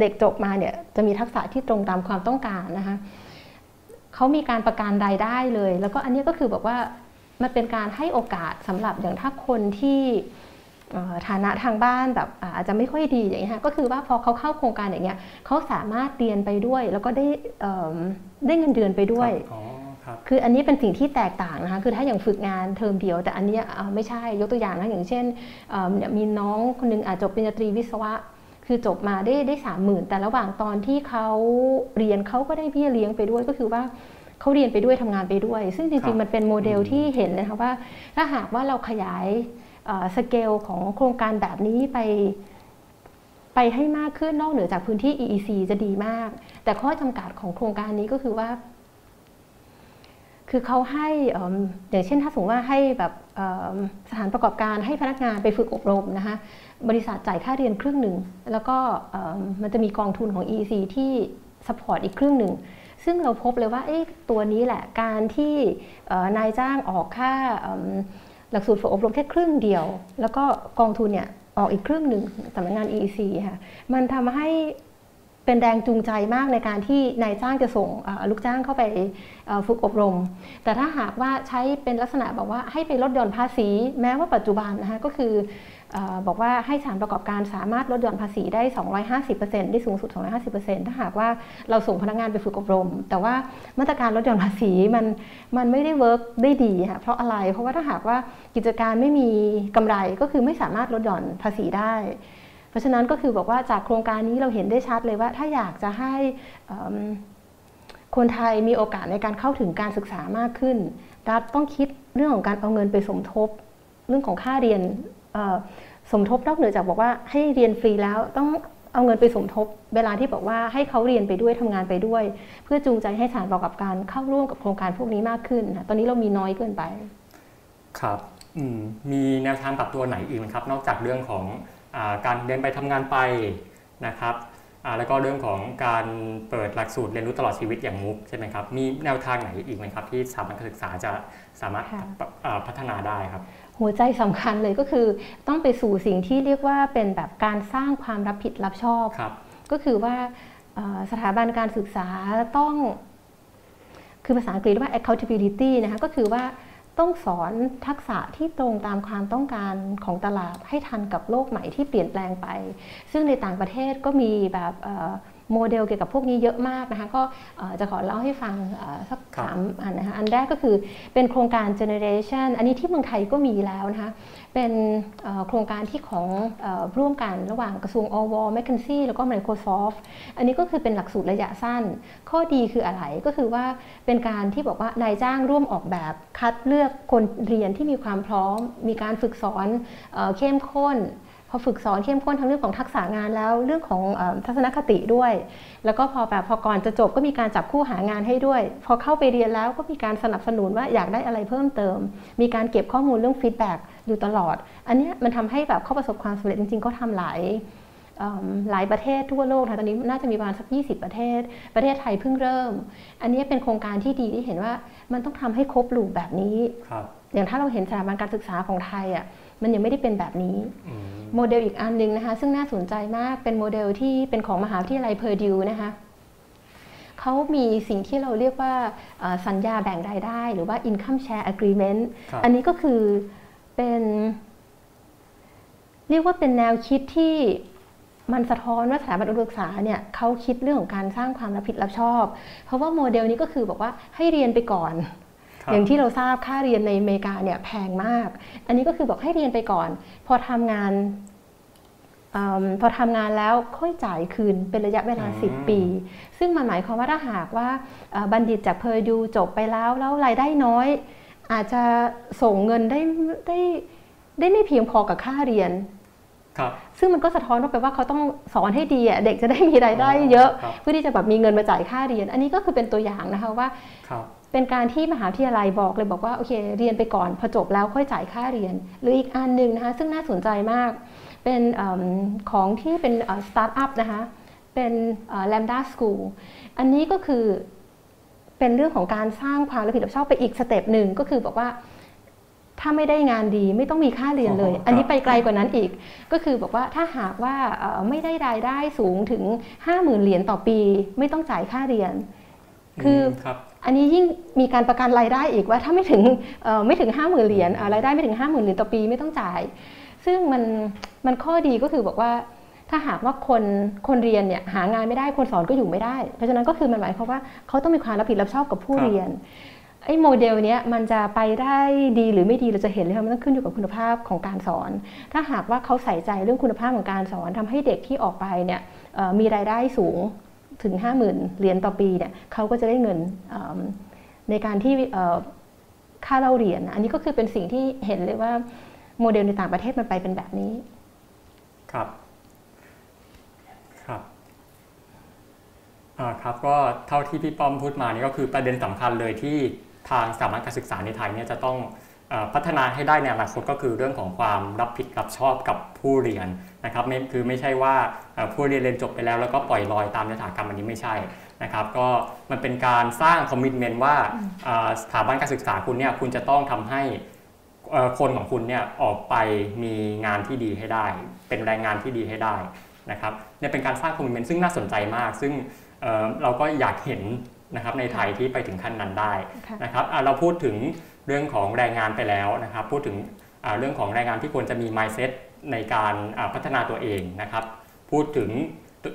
เด็กจบมาเนี่ยจะมีทักษะที่ตรงตามความต้องการนะคะเขามีการประกันรายได้เลย แล้วก็อันนี้ก็คือบอกว่า มันเป็นการให้โอกาสสำหรับอย่างถ้าคนที่ฐานะทางบ้านแบบอาจจะไม่ค่อยดีอย่างเงี้ยก็คือว่าพอเขาเข้าโครงการอย่างเงี้ยเขาสามารถเรียนไปด้วย แล้วก็ได้ได้เงินเดือนไปด้วยคืออันนี้เป็นสิ่งที่แตกต่างนะคะ คือถ้าอย่างฝึกงานเทอมเดียว แต่อันนี้ไม่ใช่ ยกตัวอย่างนะ อย่างเช่นมีน้องคนนึงอาจจบปริญญาตรีวิศวะ คือจบมาได้ได้สามหมื่นแต่ระหว่างตอนที่เขาเรียนเขาก็ได้เบี้ยเลี้ยงไปด้วย ก็คือว่า เขาเรียนไปด้วยทำงานไปด้วย ซึ่งจริงๆ มันเป็นโมเดลที่เห็นเลยค่ะว่า ถ้าหากว่าเราขยายสเกลของโครงการแบบนี้ไป ไปให้มากขึ้นนอกเหนือจากพื้นที่ EEC จะดีมาก แต่ข้อจำกัดของโครงการนี้ก็คือว่า คือเขาให้อย่างเช่นถ้าสมมติว่าให้แบบสถานประกอบการให้พนักงานไปฝึกอบรมนะคะบริษัทจ่ายค่าเรียนครึ่งหนึ่ง แล้วก็มันจะมีกองทุนของ EEC ที่สปอร์ตอีกครึ่งหนึ่ง ซึ่งเราพบเลยว่าตัวนี้แหละการที่นายจ้างออกค่าหลักสูตรฝึกอบรมแค่ครึ่งเดียว แล้วก็กองทุนเนี่ยออกอีกครึ่งหนึ่งสำนักงาน EEC ค่ะมันทำให้เป็นแรงจูงใจมากในการที่นายจ้างจะส่งลูกจ้างเข้าไปฝึกอบรม แต่ถ้าหากว่าใช้เป็นลักษณะแบอกว่าให้ไปลดหย่อนภาษี แม้ว่าปัจจุบันนะคะก็คือบอกว่าให้สานประกอบการสามารถลดหย่อนภาษีได้ 250%ได้สูงสุด 250%ถ้าหากว่าเราส่งพนักงานไปฝึกอบรม แต่ว่ามาตรการลดหย่อนภาษีมันมันไม่ได้เวิร์กได้ดีค่ะเพราะอะไร เพราะว่าถ้าหากว่ากิจการไม่มีกำไรก็คือไม่สามารถลดหย่อนภาษีได้ เพราะฉะนั้นก็คือบอกว่าจากโครงการนี้เราเห็นได้ชัดเลยว่าถ้าอยากจะให้คนไทยมีโอกาสในการเข้าถึงการศึกษามากขึ้น รัฐต้องคิดเรื่องของการเอาเงินไปสมทบ เรื่องของค่าเรียน สมทบนอกเหนือจากบอกว่าให้เรียนฟรีแล้วต้องเอาเงินไปสมทบ เวลาที่บอกว่าให้เขาเรียนไปด้วยทำงานไปด้วย เพื่อจูงใจให้สถานประกอบการเข้าร่วมกับโครงการพวกนี้มากขึ้นนะตอนนี้เรามีน้อยเกินไป ครับมีแนวทางปรับตัวไหนอีกไหมครับ นอกจากเรื่องของอการเรียนไปทำงานไปนะครับแล้วก็เรื่องของการเปิดหลักสูตรเรียนรู้ตลอดชีวิตอย่างมุกใช่ไหมครับ มีแนวทางไหนอีกไหมครับ ที่สถาบันการศึกษาจะสามารถพัฒนาได้ครับ หัวใจสำคัญเลยก็คือต้องไปสู่สิ่งที่เรียกว่าเป็นแบบการสร้างความรับผิดรับชอบก็คือว่าสถาบันการศึกษาต้องคือภาษาอังกฤษว่า accountability นะคะก็คือว่าต้องสอนทักษะที่ตรงตามความต้องการของตลาดให้ทันกับโลกใหม่ที่เปลี่ยนแปลงไป ซึ่งในต่างประเทศก็มีแบบ โมเดลเกี่ยวกับพวกนี้เยอะมากนะคะก็จะขอเล่าให้ฟังสักสามอันนะคะอันแรกก็คือเป็นโครงการ Generation อันนี้ที่เมืองไทยก็มีแล้วนะคะเป็นโครงการที่ของร่วมกันระหว่างกระทรวงอวแมคเคนซี่แล้วก็ Microsoft อันนี้ก็คือเป็นหลักสูตรระยะสั้น ข้อดีคืออะไรก็คือว่าเป็นการที่บอกว่านายจ้างร่วมออกแบบคัดเลือกคนเรียนที่มีความพร้อม มีการฝึกสอนเข้มข้นพ อฝึกสอนเข้มข้นทั้งเรื่องของทักษะงานแล้วเรื่องของทัศนคติด้วย แล้วก็พอแบบพอก่อนจะจบก็มีการจับคู่หางานให้ด้วย พอเข้าไปเรียนแล้วก็มีการสนับสนุนว่าอยากได้อะไรเพิ่มเติม มีการเก็บข้อมูลเรื่อง feedback อยู่ตลอด อันนี้มันทำให้แบบเขาประสบความสำเร็จจริงๆก็ทำหลายหลายประเทศทั่วโลกค่ะตอนนี้น่าจะมีประมาณสัก 20 ประเทศ ประเทศไทยเพิ่งเริ่ม อันนี้เป็นโครงการที่ดีที่เห็นว่ามันต้องทำให้ครบ loop แบบนี้ อย่างถ้าเราเห็นสถาบันการศึกษาของไทยอะ มันยังไม่ได้เป็นแบบนี้โมเดลอีกอันหนึ่งนะคะ ซึ่งน่าสนใจมากเป็นโมเดลที่เป็นของมหาวิทยาลัยเพอร์ดิวนะคะเขามีสิ่งที่เราเรียกว่าสัญญาแบ่งรายได้ หรือว่า income share agreement อันนี้ก็คือเป็น เรียกว่าเป็นแนวคิดที่มันสะท้อนว่าสถาบันอุดมศึกษาเนี่ยเขาคิดเรื่องของการสร้างความรับผิดรับชอบ เพราะว่าโมเดลนี้ก็คือบอกว่าให้เรียนไปก่อน อย่างที่เราทราบค่าเรียนในอเมริกาเนี่ยแพงมาก อันนี้ก็คือบอกให้เรียนไปก่อน พอทำงานอพอทำงานแล้วค่อยจ่ายคืนเป็นระยะเวลา 10 ปี ซึ่งมันหมายความว่าถ้าหากว่าบัณฑิตจากเพอร์ดูจบไปแล้วแล้วรายได้น้อย อาจจะส่งเงินได้ได้ได้ไม่เพียงพอกับค่าเรียนครับซึ่งมันก็สะท้อนว่าไปว่าเขาต้องสอนให้ดีอะเด็กจะได้มีรายได้เยอะครับเพื่อที่จะแบบมีเงินมาจ่ายค่าเรียน อันนี้ก็คือเป็นตัวอย่างนะคะว่าครับ เป็นการที่มหาวิทยาลัยบอกเลยบอกว่าโอเคเรียนไปก่อนพอจบแล้วค่อยจ่ายค่าเรียน หรืออีกอันหนึ่งนะคะซึ่งน่าสนใจมาก เป็นเอิ่มของที่เป็นสตาร์ทอัพนะคะเป็น Lambda School อันนี้ก็คือเป็นเรื่องของการสร้างความรับผิดชอบไปอีก step หนึ่งก็คือบอกว่าถ้าไม่ได้งานดีไม่ต้องมีค่าเรียนเลยอ๋อครับอันนี้ไปไกลกว่านั้นอีก ก็คือบอกว่าถ้าหากว่าเอ่อไม่ได้รายได้สูงถึง 50,000 เหรียญต่อปี ไม่ต้องจ่ายค่าเรียน คืออมครับ อันนี้ยิ่งมีการประกันรายได้อีกว่าถ้าไม่ถึงเอ่อไม่ถึง 50,000เหรียญอ่ารายได้ไม่ถึง 50,000เหรียญต่อปีไม่ต้องจ่าย ซึ่งมันมันข้อดีก็คือบอกว่าถ้าหากว่าคนคนเรียนเนี่ยหางานไม่ได้คนสอนก็อยู่ไม่ได้ เพราะฉะนั้นก็คือมันหมายความว่าเขาต้องมีความรับผิดรับชอบกับผู้ครับเรียนไอ้โมเดลเนี้ยมันจะไปได้ดีหรือไม่ดีเราจะเห็นเลยว่ามันต้องขึ้นอยู่กับคุณภาพของการสอน ถ้าหากว่าเขาใส่ใจเรื่องคุณภาพของการสอนทำให้เด็กที่ออกไปเนี่ยเอ่อมีรายได้สูง ถึง 50,000 เหรียญต่อปีเนี่ยเขาก็จะได้เงินในการที่ค่าเล่าเรียน อันนี้ก็คือเป็นสิ่งที่เห็นเลยว่าโมเดลในต่างประเทศมันไปเป็นแบบนี้ ครับ ครับอ่าครับก็เท่าที่พี่ป้อมพูดมานี่ก็คือประเด็นสำคัญเลยที่ทางสถาบันการศึกษาในไทยเนี่ยจะต้อง พัฒนาให้ได้ในอนาคตก็คือเรื่องของความรับผิดรับชอบกับผู้เรียนนะครับไม่คือไม่ใช่ว่าเอ่อผู้เรียนเรียนจบไปแล้วแล้วก็ปล่อยลอยตามยถากรรมอันนี้ไม่ใช่นะครับก็มันเป็นการสร้างคอมมิชเมนต์ว่าเอ่อสถาบันการศึกษาคุณเนี่ยคุณจะต้องทำให้เอ่อคนของคุณเนี่ยออกไปมีงานที่ดีให้ได้ เป็นแรงงานที่ดีให้ได้นะครับเนี่ยเป็นการสร้างคอมมิชเมนต์ซึ่งน่าสนใจมาก ซึ่งเอ่อเราก็อยากเห็นนะครับในไทยที่ไปถึงขั้นนั้นได้ค่ะนะครับอะเราพูดถึง เรื่องของแรงงานไปแล้วนะครับ พูดถึงอ่าเรื่องของแรงงานที่ควรจะมี mindset ในการอ่าพัฒนาตัวเองนะครับ พูดถึง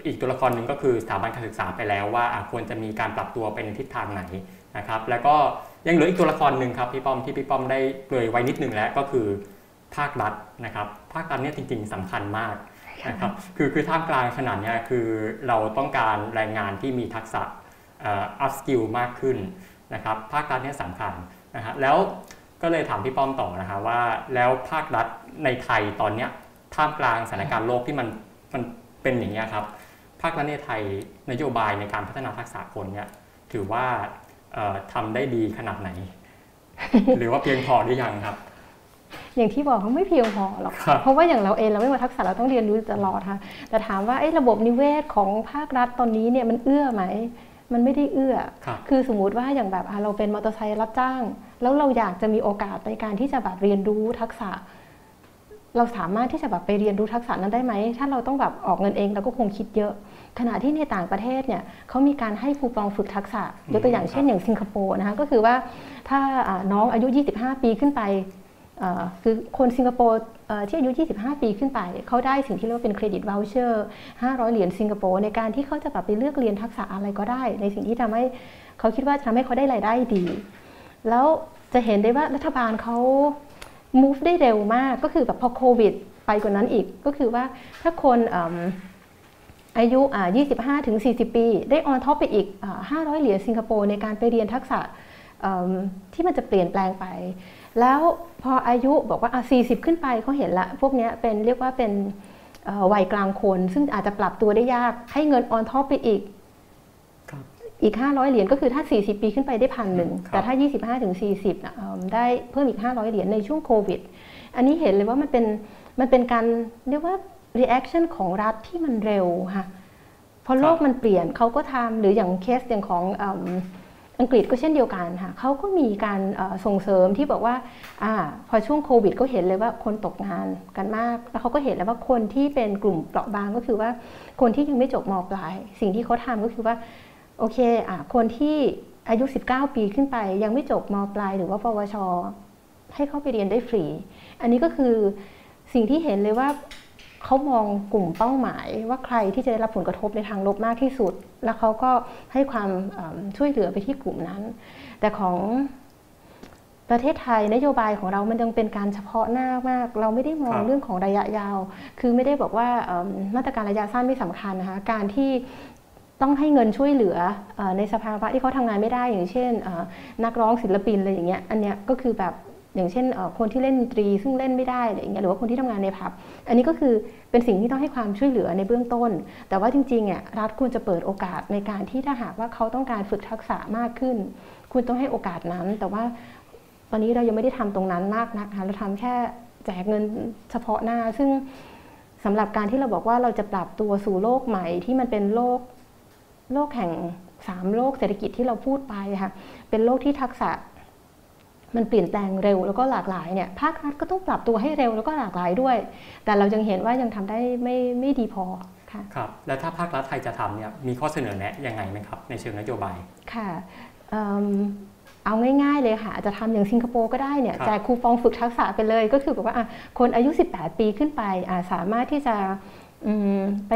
อีกตัวละครหนึ่งก็คือสถาบันการศึกษาไปแล้วว่าอะควรจะมีการปรับตัวไปในทิศทางไหนนะครับ แล้วก็ยังเหลืออีกตัวละครหนึ่งครับพี่ป้อมที่พี่ป้อมได้เปรยไว้นิดนึงแล้วก็คือภาครัฐนะครับ ภาครัฐเนี่ยจริง ๆสำคัญมากนะครับคือคือท่ามกลางขนาดเนี้ยคือเราต้องการแรงงานที่มีทักษะเอ่อ up skill มากขึ้นนะครับภาครัฐเนี่ยสำคัญ นะฮะแล้วก็เลยถามพี่ป้อมต่อนะฮะว่าแล้วภาครัฐในไทยตอนเนี้ยท่ามกลางสถานการณ์โลกที่มันมันเป็นอย่างนี้ยครับ ภาครัฐในไทยนโยบายในการพัฒนาทักษะคนเนี่ยถือว่าเอ่อทำได้ดีขนาดไหน หรือว่าเพียงพอหรือยังครับ อย่างที่บอกเขาไม่เพียงพอหรอกครับเพราะว่าอย่างเราเองเราไม่มาทักษะเราต้องเรียนรู้ตลอดค่ะแต่ถามว่าไอ้ระบบนิเวศของภาครัฐตอนนี้เนี่ยมันเอื้อไหม มันไม่ได้เอื้อครับคือสมมุติว่าอย่างแบบอะเราเป็นมอเตอร์ไซค์รับจ้าง แล้วเราอยากจะมีโอกาสในการที่จะแบบเรียนรู้ทักษะ เราสามารถที่จะแบบไปเรียนรู้ทักษะนั้นได้ไหม ถ้าเราต้องแบบออกเงินเองเราก็คงคิดเยอะ ขณะที่ในต่างประเทศเนี่ยเขามีการให้คูปองฝึกทักษะ ยกตัวอย่างเช่นอย่างสิงคโปร์นะคะก็คือว่าถ้าอ่าน้องอายุ 25 ปีขึ้นไปเอ่อคือคนสิงคโปร์เอ่อที่อายุ 25 ปีขึ้นไป เขาได้สิ่งที่เรียกว่าเป็นเครดิต voucher 500 เหรียญสิงคโปร์ในการที่เขาจะแบบไปเลือกเรียนทักษะอะไรก็ได้ ในสิ่งที่ทำให้เขาคิดว่าจะทำให้เขาได้รายได้ดี แล้วจะเห็นได้ว่ารัฐบาลเขา move ได้เร็วมากก็คือแบบพอโควิด ไปกว่านั้นอีกก็คือว่าถ้าคนออายุ 25 ถึง 40 ปี ได้ on top ไปอีกเอ่อ500 เหรียญสิงคโปร์ในการไปเรียนทักษะที่มันจะเปลี่ยนแปลงไป แล้วพออายุบอกว่า40 ขึ้นไปเขาเห็นละ พวกนี้เป็นเรียกว่าเป็นวัยกลางคน ซึ่งอาจจะปรับตัวได้ยาก ให้เงิน on top ไปอีก อีก 500 เหรียญก็คือถ้า 40 ปีขึ้นไปได้พันหนึ่งครับแต่ถ้า 25ถึง40น่ะเอิ่มได้เพิ่มอีก 500 เหรียญในช่วงโควิด อันนี้เห็นเลยว่ามันเป็นมันเป็นการเรียกว่า reaction ของรัฐที่มันเร็วค่ะพอโลกมันเปลี่ยนเขาก็ทำหรืออย่างเคสอย่างของเอิ่มอังกฤษก็เช่นเดียวกันค่ะเขาก็มีการเอ่อส่งเสริมที่บอกว่าอาพอช่วงโควิด ก็เห็นเลยว่าคนตกงานกันมาก แล้วเขาก็เห็นแล้วว่าคนที่เป็นกลุ่มเปราะบางก็คือว่าคนที่ยังไม่จบมปลาย สิ่งที่เขาทำก็คือว่า โอเคอะคนที่อายุ 19 ปีขึ้นไป ยังไม่จบมปลายหรือว่าปวช ให้เข้าไปเรียนได้ฟรี อันนี้ก็คือสิ่งที่เห็นเลยว่าเขามองกลุ่มเป้าหมายว่าใครที่จะได้รับผลกระทบในทางลบมากที่สุด แล้วเขาก็ให้ความเอิ่มช่วยเหลือไปที่กลุ่มนั้น แต่ของประเทศไทยนโยบายของเรามันยังเป็นการเฉพาะหน้ามาก เราไม่ได้มองครับเรื่องของระยะยาว คือไม่ได้บอกว่าเอิ่มมาตรการระยะสั้นไม่สำคัญนะคะการที่ ต้องให้เงินช่วยเหลืออในสภาวะที่เขาทำงานไม่ได้ อย่างเช่นนักร้องศิลปินอะไรอย่างเงี้ยอันเนี้ยก็คือแบบอย่างเช่นคนที่เล่นดนตรีซึ่งเล่นไม่ได้อะไรอย่างเงี้ยหรือว่าคนที่ทำงานในผับ อันนี้ก็คือเป็นสิ่งที่ต้องให้ความช่วยเหลือในเบื้องต้น แต่ว่าจริงๆอะรัฐควรจะเปิดโอกาสในการที่ถ้าหากว่าเขาต้องการฝึกทักษะมากขึ้น คุณต้องให้โอกาสนั้น แต่ว่าตอนนี้เรายังไม่ได้ทำตรงนั้นมากนักค่ะเราทำแค่แจกเงินเฉพาะหน้า ซึ่งสำหรับการที่เราบอกว่าเราจะปรับตัวสู่โลกใหม่ที่มันเป็นโลก โลกแห่งสามโลกเศรษฐกิจที่เราพูดไปค่ะเป็นโลกที่ทักษะมันเปลี่ยนแปลงเร็วแล้วก็หลากหลายเนี่ยภาครัฐก็ต้องปรับตัวให้เร็วแล้วก็หลากหลายด้วย แต่เรายังเห็นว่ายังทำได้ไม่ไม่ดีพอค่ะครับแล้วถ้าภาครัฐไทยจะทำเนี่ยมีข้อเสนอแนะยังไงไหมครับ ในเชิงนโยบายค่ะเอาง่ายๆเลยค่ะจะทำอย่างสิงคโปร์ก็ได้เนี่ยแจกคูปองฝึกทักษะไปเลย ก็คือแบบว่าคนอายุ 18 ปีขึ้นไปสามารถที่จะไป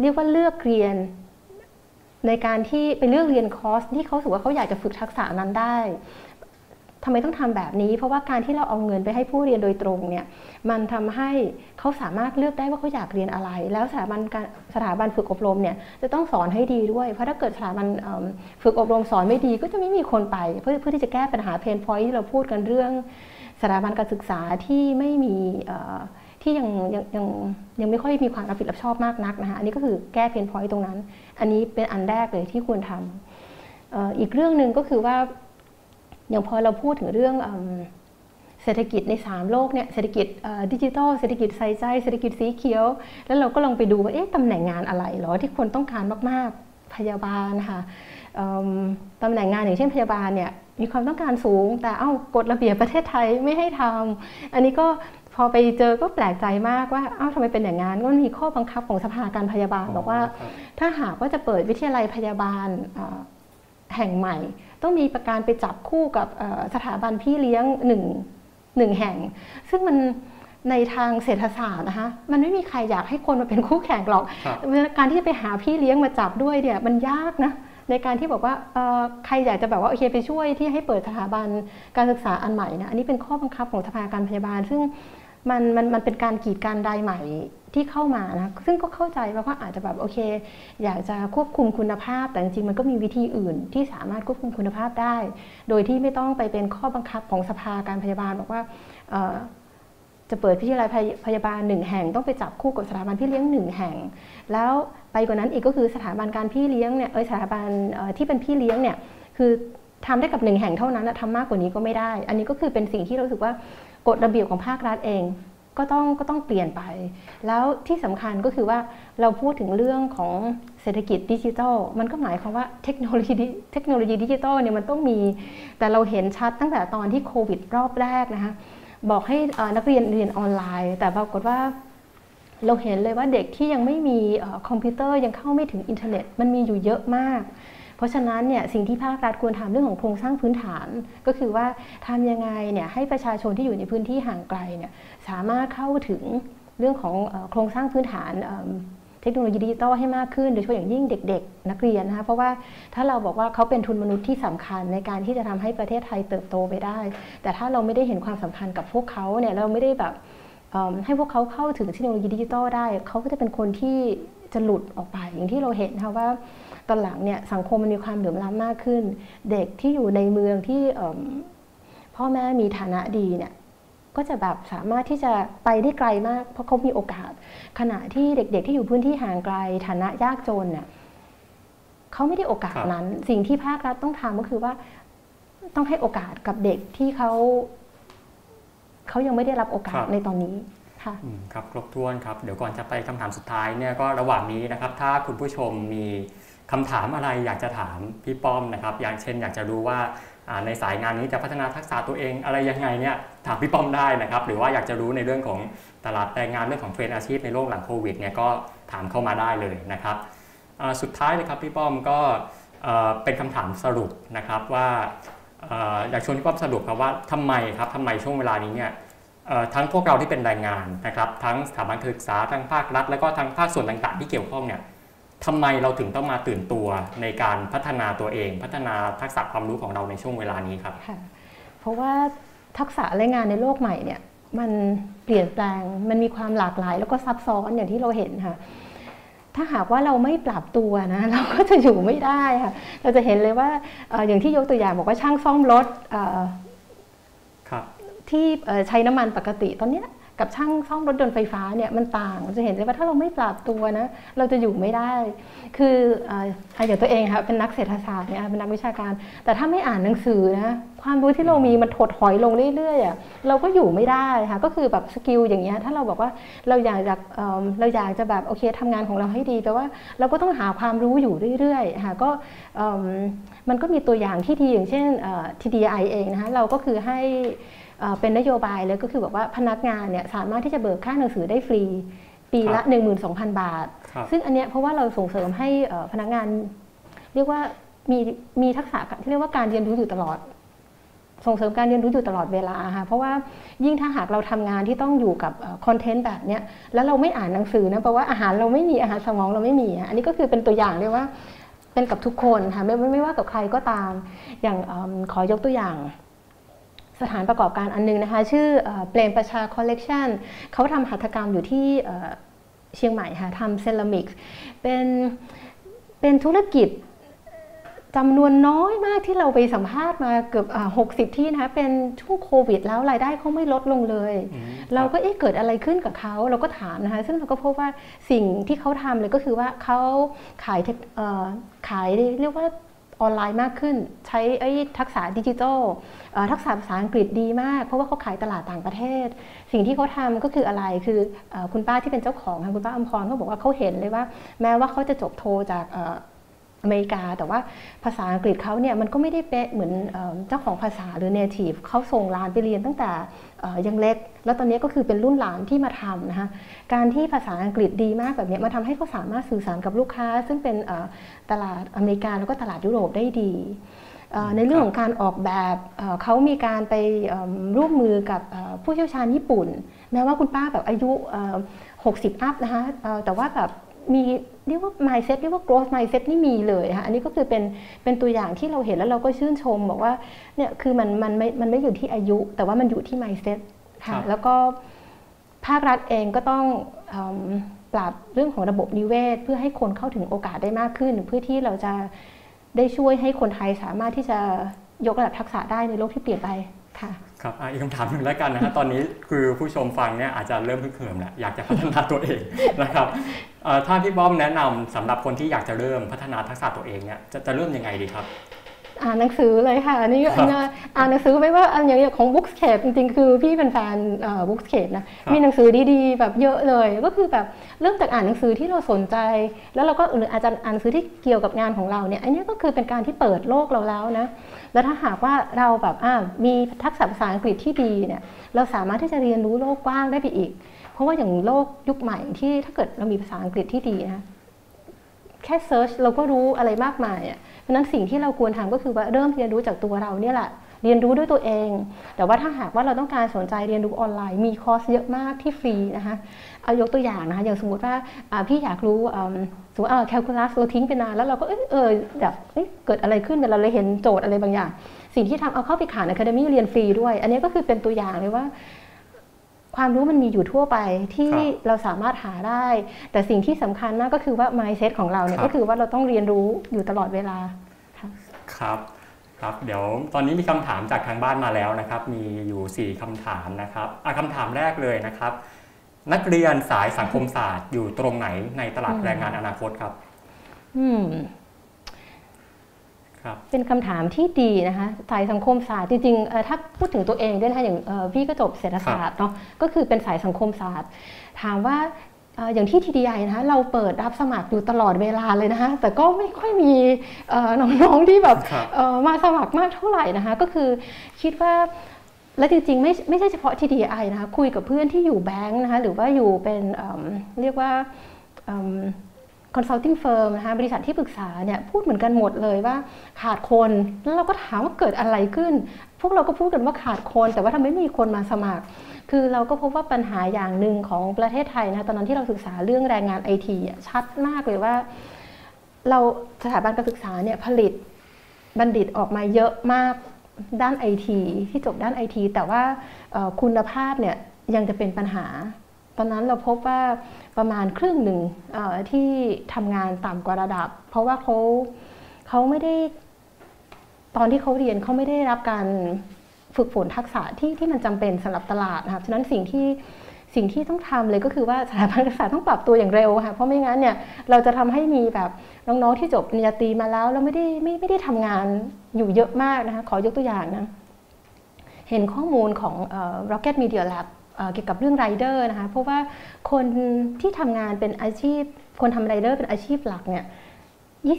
เรียกว่าเลือกเรียน ในการที่ไปเลือกเรียนคอร์สที่เขาสูว่าเขาอยากจะฝึกทักษะนั้นได้ทำไมต้องทำแบบนี้ เพราะว่าการที่เราเอาเงินไปให้ผู้เรียนโดยตรงเนี่ยมันทำให้เขาสามารถเลือกได้ว่าเขาอยากเรียนอะไร แล้วสถาบันการสถาบันฝึกอบรมเนี่ยจะต้องสอนให้ดีด้วย เพราะถ้าเกิดสถาบันฝึกอบรมสอนไม่ดีก็จะไม่มีคนไป เพื่อเพื่อที่จะแก้ปัญหาเพนพอยที่เราพูดกันเรื่อง สถาบันการศึกษาที่ไม่มี ที่ยังยังยังยังไม่ค่อยมีความรับผิดรับชอบมากนักนะคะอันนี้ก็คือแก้เพนพอยต์ตรงนั้น อันนี้เป็นอันแรกเลยที่ควรทำอีกเรื่องหนึ่งก็คือว่าอย่างพอเราพูดถึงเรื่องเศรษฐกิจใน 3 โลกเนี่ยเศรษฐกิจดิจิทัลเศรษฐกิจใส่ใจเศรษฐกิจสีเขียว แล้วเราก็ลองไปดูว่าเอ๊ะตำแหน่งงานอะไรหรอที่คนต้องการมากๆพยาบาลนะคะตำแหน่งงานอย่างเช่นพยาบาลเนี่ยมีความต้องการสูง แต่เอ้ากฎระเบียบประเทศไทยไม่ให้ทำอันนี้ก็ พอไปเจอก็แปลกใจมากว่าอ้าวทำไมเป็นอย่างนั้นก็มีข้อบังคับของสภาการพยาบาล บอกว่า ถ้าหากว่าจะเปิดวิทยาลัยพยาบาลแห่งใหม่ ต้องมีประการไปจับคู่กับสถาบันพี่เลี้ยงหนึ่งหนึ่งแห่ง ซึ่งมันในทางเศรษฐศาสตร์นะคะมันไม่มีใครอยากให้คนมาเป็นคู่แข่งหรอกการที่จะไปหาพี่เลี้ยงมาจับด้วยเนี่ยมันยากนะในการที่บอกว่าใครอยากจะแบบว่าโอเคไปช่วยที่ให้เปิดสถาบันการศึกษาอันใหม่นะอันนี้เป็นข้อบังคับของสภาการพยาบาล ซึ่ง มันมันมันเป็นการกีดการรายใหม่ที่เข้ามานะซึ่งก็เข้าใจว่าอาจจะแบบโอเค อยากจะควบคุมคุณภาพ แต่จริงๆมันก็มีวิธีอื่นที่สามารถควบคุมคุณภาพได้ โดยที่ไม่ต้องไปเป็นข้อบังคับของสภาการพยาบาลบอกว่าจะเปิดพิทยาลัยพยาบาลหนึ่งแห่งต้องไปจับคู่กับสถาบันพี่เลี้ยงหนึ่งแห่ง แล้วไปกว่านั้นอีกก็คือสถาบันการพี่เลี้ยงเนี่ยเออสถาบันที่เป็นพี่เลี้ยงเนี่ยคือทำได้กับหนึ่งแห่งเท่านั้นทำมากกว่านี้ก็ไม่ได้ อันนี้ก็คือเป็นสิ่งที่เราสึกว่า กฎระเบียบของภาครัฐเองก็ต้องก็ต้องเปลี่ยนไป แล้วที่สำคัญก็คือว่าเราพูดถึงเรื่องของเศรษฐกิจดิจิทัล มันก็หมายความว่าเทคโนโลยีเทคโนโลยีดิจิทัลเนี่ยมันต้องมี แต่เราเห็นชัดตั้งแต่ตอนที่โควิดรอบแรกนะคะบอกให้นักเรียนเรียนออนไลน์ แต่ปรากฏว่าเราเห็นเลยว่าเด็กที่ยังไม่มีคอมพิวเตอร์ยังเข้าไม่ถึงอินเทอร์เน็ต มันมีอยู่เยอะมาก เพราะฉะนั้นเนี่ยสิ่งที่ภาครัฐควรทำเรื่องของโครงสร้างพื้นฐาน ก็คือว่าทำยังไงเนี่ยให้ประชาชนที่อยู่ในพื้นที่ห่างไกลเนี่ยสามารถเข้าถึงเรื่องของโครงสร้างพื้นฐานเทคโนโลยีดิจิตอลให้มากขึ้นโดยเฉพาะอย่างยิ่งเด็ก ๆ นักเรียนนะคะเพราะว่าถ้าเราบอกว่าเขาเป็นทุนมนุษย์ที่สำคัญในการที่จะทำให้ประเทศไทยเติบโตไปได้ แต่ถ้าเราไม่ได้เห็นความสำคัญกับพวกเขาเนี่ยเราไม่ได้แบบให้พวกเขาเข้าถึงเทคโนโลยีดิจิตอลได้ เขาก็จะเป็นคนที่จะหลุดออกไปอย่างที่เราเห็นนะคะว่า ตอนหลังเนี่ยสังคมมันมีความเหลื่อมล้ำมากขึ้น เด็กที่อยู่ในเมืองที่พ่อแม่มีฐานะดีเนี่ยก็จะแบบสามารถที่จะไปได้ไกลมาก เพราะเขามีโอกาส ขณะที่เด็กๆ ที่อยู่พื้นที่ห่างไกลฐานะยากจนเนี่ยเขาไม่ได้โอกาสนั้น สิ่งที่ภาครัฐต้องทำก็คือว่าต้องให้โอกาสกับเด็กที่เขาเขายังไม่ได้รับโอกาสในตอนนี้ค่ะครับครบถ้วนครับ เดี๋ยวก่อนจะไปคำถามสุดท้ายเนี่ยก็ระหว่างนี้นะครับ ถ้าคุณผู้ชมมี คำถามอะไรอยากจะถามพี่ป้อมนะครับ อย่างเช่น อยากจะรู้ว่าในสายงานนี้จะพัฒนาทักษะตัวเองอะไรยังไงเนี่ยถามพี่ป้อมได้นะครับ หรือว่าอยากจะรู้ในเรื่องของตลาดแรงงานเรื่องของเทรนอาชีพในโลกหลังโควิดเนี่ยก็ถามเข้ามาได้เลยนะครับสุดท้ายเลยครับพี่ป้อมก็เป็นคำถามสรุปนะครับว่าอยากชวนพี่ป้อมสรุปครับว่าทำไมครับทำไมช่วงเวลานี้เนี่ยทั้งพวกเราที่เป็นแรงงานนะครับ ทั้งสถาบันศึกษาทั้งภาครัฐ แล้วก็ทั้งภาคส่วนต่างๆ ที่เกี่ยวข้องเนี่ย ทำไมเราถึงต้องมาตื่นตัวในการพัฒนาตัวเอง พัฒนาทักษะความรู้ของเราในช่วงเวลานี้ครับเพราะว่าทักษะแรงงานในโลกใหม่เนี่ยมันเปลี่ยนแปลงมันมีความหลากหลาย แล้วก็ซับซ้อนอย่างที่เราเห็นค่ะ ถ้าหากว่าเราไม่ปรับตัวนะเราก็จะอยู่ไม่ได้ค่ะเราจะเห็นเลยว่าอย่างที่ยกตัวอย่างบอกว่าช่างซ่อมรถครับที่เอ่อใช้น้ำมันปกติตอนเนี้ย กับช่างซ่อมรถยนต์ไฟฟ้าเนี่ยมันต่างจะเห็นเลยว่าถ้าเราไม่ปรับตัวนะเราจะอยู่ไม่ได้ คืออย่างตัวเองค่ะเป็นนักเศรษฐศาสตร์เนี่ยเป็นนักวิชาการ แต่ถ้าไม่อ่านหนังสือนะความรู้ที่เรามีมันถดถอยลงเรื่อยๆอะเราก็อยู่ไม่ได้ค่ะก็คือแบบสกิลอย่างเงี้ยถ้าเราบอกว่าเราอยากจะเราอยากจะแบบโอเคทำงานของเราให้ดีแปลว่าเราก็ต้องหาความรู้อยู่เรื่อยๆค่ะก็มันก็มีตัวอย่างที่ดีอย่างเช่นเอ่อ TDI เองนะคะเราก็คือให้ เอ่อเป็นนโยบายเลยก็คือแบบว่าพนักงานเนี่ยสามารถที่จะเบิกค่าหนังสือได้ฟรี ปีละ 12,000 บาทครับซึ่งอันเนี้ยเพราะว่าเราส่งเสริมให้เอ่อพนักงาน เรียกว่ามีมีทักษะที่เรียกว่าการเรียนรู้อยู่ตลอด ส่งเสริมการเรียนรู้อยู่ตลอดเวลาค่ะเพราะว่ายิ่งถ้าหากเราทำงานที่ต้องอยู่กับคอนเทนต์แบบเนี้ยแล้วเราไม่อ่านหนังสือนะแปลว่าอาหารเราไม่มีอาหารสมองเราไม่มีอะอันนี้ก็คือเป็นตัวอย่างเลยว่าเป็นกับทุกคนค่ะไม่ไม่ไม่ว่ากับใครก็ตาม อย่างเอิ่มขอยกตัวอย่าง สถานประกอบการอันนึงนะคะ ชื่อเอ่อเปลมประชาคอลเลกชันเขาทำหัตถกรรมอยู่ที่เอ่อเชียงใหม่ค่ะทำเซรามิกเป็นเป็นธุรกิจจำนวนน้อยมากที่เราไปสัมภาษณ์มาเกือบอ่า60ที่นะคะเป็นช่วงโควิดแล้วรายได้เขาไม่ลดลงเลยอืมเราก็เอ๊ะเกิดอะไรขึ้นกับเขาเราก็ถามนะคะซึ่งเราก็พบว่าสิ่งที่เขาทำเลยก็คือว่าเขาขายเทคเอ่อขายเรียกว่า ออนไลน์มากขึ้น ใช้ทักษะดิจิทัลทักษะภาษาอังกฤษดีมาก เพราะว่าเขาขายตลาดต่างประเทศ สิ่งที่เขาทำก็คืออะไรคืออคุณป้าที่เป็นเจ้าของค่ะคุณป้าอมพรเขาบอกว่าเขาเห็นเลยว่า แม้ว่าเขาจะจบโทจากอเมริกา แต่ว่าภาษาอังกฤษเขาเนี่ยมันก็ไม่ได้เป๊ะเหมือนเจ้าของภาษาหรือ native เขาส่งลานไปเรียนตั้งแต่ ยังเล็ก แล้วตอนนี้ก็คือเป็นรุ่นหลานที่มาทำนะคะการที่ภาษาอังกฤษดีมากแบบนี้มาทำให้เขาสามารถสื่อสารกับลูกค้า ซึ่งเป็นตลาดอเมริกาแล้วก็ตลาดยุโรปได้ดีในเรื่องของการออกแบบเขามีการไปร่วมมือกับผู้เชี่ยวชาญญี่ปุ่น แม้ว่าคุณป้าแบบอายุ 60 อัพนะคะแต่ว่าแบบมี เรียกว่า mindset เรียกว่า growth mindset นี่มีเลยค่ะอันนี้ก็คือเป็นเป็นตัวอย่างที่เราเห็นแล้วเราก็ชื่นชมบอกว่าเนี่ยคือมันมันไม่มันไม่อยู่ที่อายุ แต่ว่ามันอยู่ที่ mindset ครัค่ะบแล้วก็ภาครัฐเองก็ต้องเอิ่มปรับเรื่องของระบบนิเวศ เพื่อให้คนเข้าถึงโอกาสได้มากขึ้น เพื่อที่เราจะได้ช่วยให้คนไทยสามารถที่จะยกระดับทักษะได้ในโลกที่เปลี่ยนไปค่ะ ครับอะอีกคำถามหนึ่งแล้วกันนะฮะตอนนี้คือผู้ชมฟังเนี่ยอาจจะเริ่มฮึกเหิมแล้วอยากจะพัฒนาตัวเองนะครับเอ่อถ้าพี่บ้อมแนะนำสำหรับคนที่อยากจะเริ่มพัฒนาทักษะตัวเองเนี่ยจะจะเริ่มยังไงดีครับอ่านหนังสือเลยค่ะอันนี่ครับอ่านหนังสือไม่ว่าอันอย่างของ Bookscape จริงๆ คือพี่เป็นแฟนเอ่อ Bookscape นะครับมีหนังสือดีๆ แบบเยอะเลย ก็คือแบบเริ่มจากอ่านหนังสือที่เราสนใจ แล้วเราก็หรืออาจจะอ่านหนังสือที่เกี่ยวกับงานของเราเนี่ยอันนี้ก็คือเป็นการที่เปิดโลกเราแล้วนะ แล้วถ้าหากว่าเราแบบมีทักษะภาษาอังกฤษที่ดีเนี่ยเราสามารถที่จะเรียนรู้โลกกว้างได้ไปอีก เพราะว่าอย่างโลกยุคใหม่ที่ถ้าเกิดเรามีภาษาอังกฤษที่ดีนะแค่ search เราก็รู้อะไรมากมายอะเพราะนั้นสิ่งที่เราควรทำก็คือว่าเริ่มเรียนรู้จากตัวเราเนี่ยแหละเรียนรู้ด้วยตัวเอง แต่ว่าถ้าหากว่าเราต้องการสนใจเรียนรู้ออนไลน์ มีคอร์สเยอะมากที่ฟรีนะคะ เอายกตัวอย่างนะคะอย่างสมมติว่าอ่าพี่อยากรู้อืมสมมติแคลคูลัสเราทิ้งไปนานแล้วเราก็เอยเออแบบเอ๊ะเกิดอะไรขึ้นเวลาเราเห็นโจทย์อะไรบางอย่าง สิ่งที่ทำเอาเข้าไปขานอะคาเดมี่เรียนฟรีด้วย อันนี้ก็คือเป็นตัวอย่างเลยว่า ความรู้มันมีอยู่ทั่วไปที่ครับเราสามารถหาได้ แต่สิ่งที่สำคัญมากก็คือว่า mindset ของเราเนี่ยครับก็คือว่าเราต้องเรียนรู้อยู่ตลอดเวลาครับครับเดี๋ยวตอนนี้มีคำถามจากทางบ้านมาแล้วนะครับ มีอยู่ 4คำถามนะครับอะคำถามแรกเลยนะครับ นักเรียนสายสังคมศาสตร์อยู่ตรงไหนในตลาดอืมแรงงานอนาคตครับ อืมครับเป็นคำถามที่ดีนะคะสายสังคมศาสตร์จริงๆเอ่อถ้าพูดถึงตัวเองด้วยนะคะอย่างเอ่อพี่ก็จบเศรษฐศาสตร์เนาะก็คือเป็นสายสังคมศาสตร์ ถามว่าเอ่ออย่างที่ TDI นะคะเราเปิดรับสมัครอยู่ตลอดเวลาเลยนะคะแต่ก็ไม่ค่อยมีเอ่อน้องๆที่แบบครับเอ่อมาสมัครมากเท่าไหร่นะคะก็คือคิดว่า และจริงๆไม่ไม่ใช่เฉพาะ TDI นะคะคุยกับเพื่อนที่อยู่แบงค์นะคะหรือว่าอยู่เป็นเเรียกว่า consulting firm นะคะบริษัทที่ปรึกษาเนี่ยพูดเหมือนกันหมดเลยว่าขาดคน แล้วเราก็ถามว่าเกิดอะไรขึ้น พวกเราก็พูดกันว่าขาดคน แต่ว่าทำไมไม่มีคนมาสมัคร คือเราก็พบว่าปัญหาอย่างหนึ่งของประเทศไทยนะคะตอนนั้นที่เราศึกษาเรื่องแรงงานไอทีชัดมากเลยว่า เราสถาบันการศึกษาเนี่ยผลิตบัณฑิตออกมาเยอะมาก ด้านไอทีที่จบด้านไอทีแต่ว่าคุณภาพเนี่ยยังจะเป็นปัญหา ตอนนั้นเราพบว่าประมาณครึ่งหนึ่งที่ทำงานต่ำกว่าระดับ เพราะว่าเขาเขาไม่ได้ตอนที่เขาเรียนเขาไม่ได้รับการฝึกฝนทักษะที่ที่มันจำเป็นสำหรับตลาดนะครับฉะนั้นสิ่งที่ สิ่งที่ต้องทำเลยก็คือว่าสถาบันการศึกษาต้องปรับตัวอย่างเร็วค่ะเพราะไม่งั้นเนี่ยเราจะทำให้มีแบบน้องๆที่จบปริญญาตรีมาแล้วแล้วไม่ได้ไม่ไม่ได้ทำงานอยู่เยอะมากนะคะขอยกตัวอย่างนะเห็นข้อมูลของ Rocket Media Lab เกี่ยวกับเรื่องไรเดอร์นะคะเพราะว่าคนที่ทำงานเป็นอาชีพ คนทำไรเดอร์เป็นอาชีพหลักเนี่ย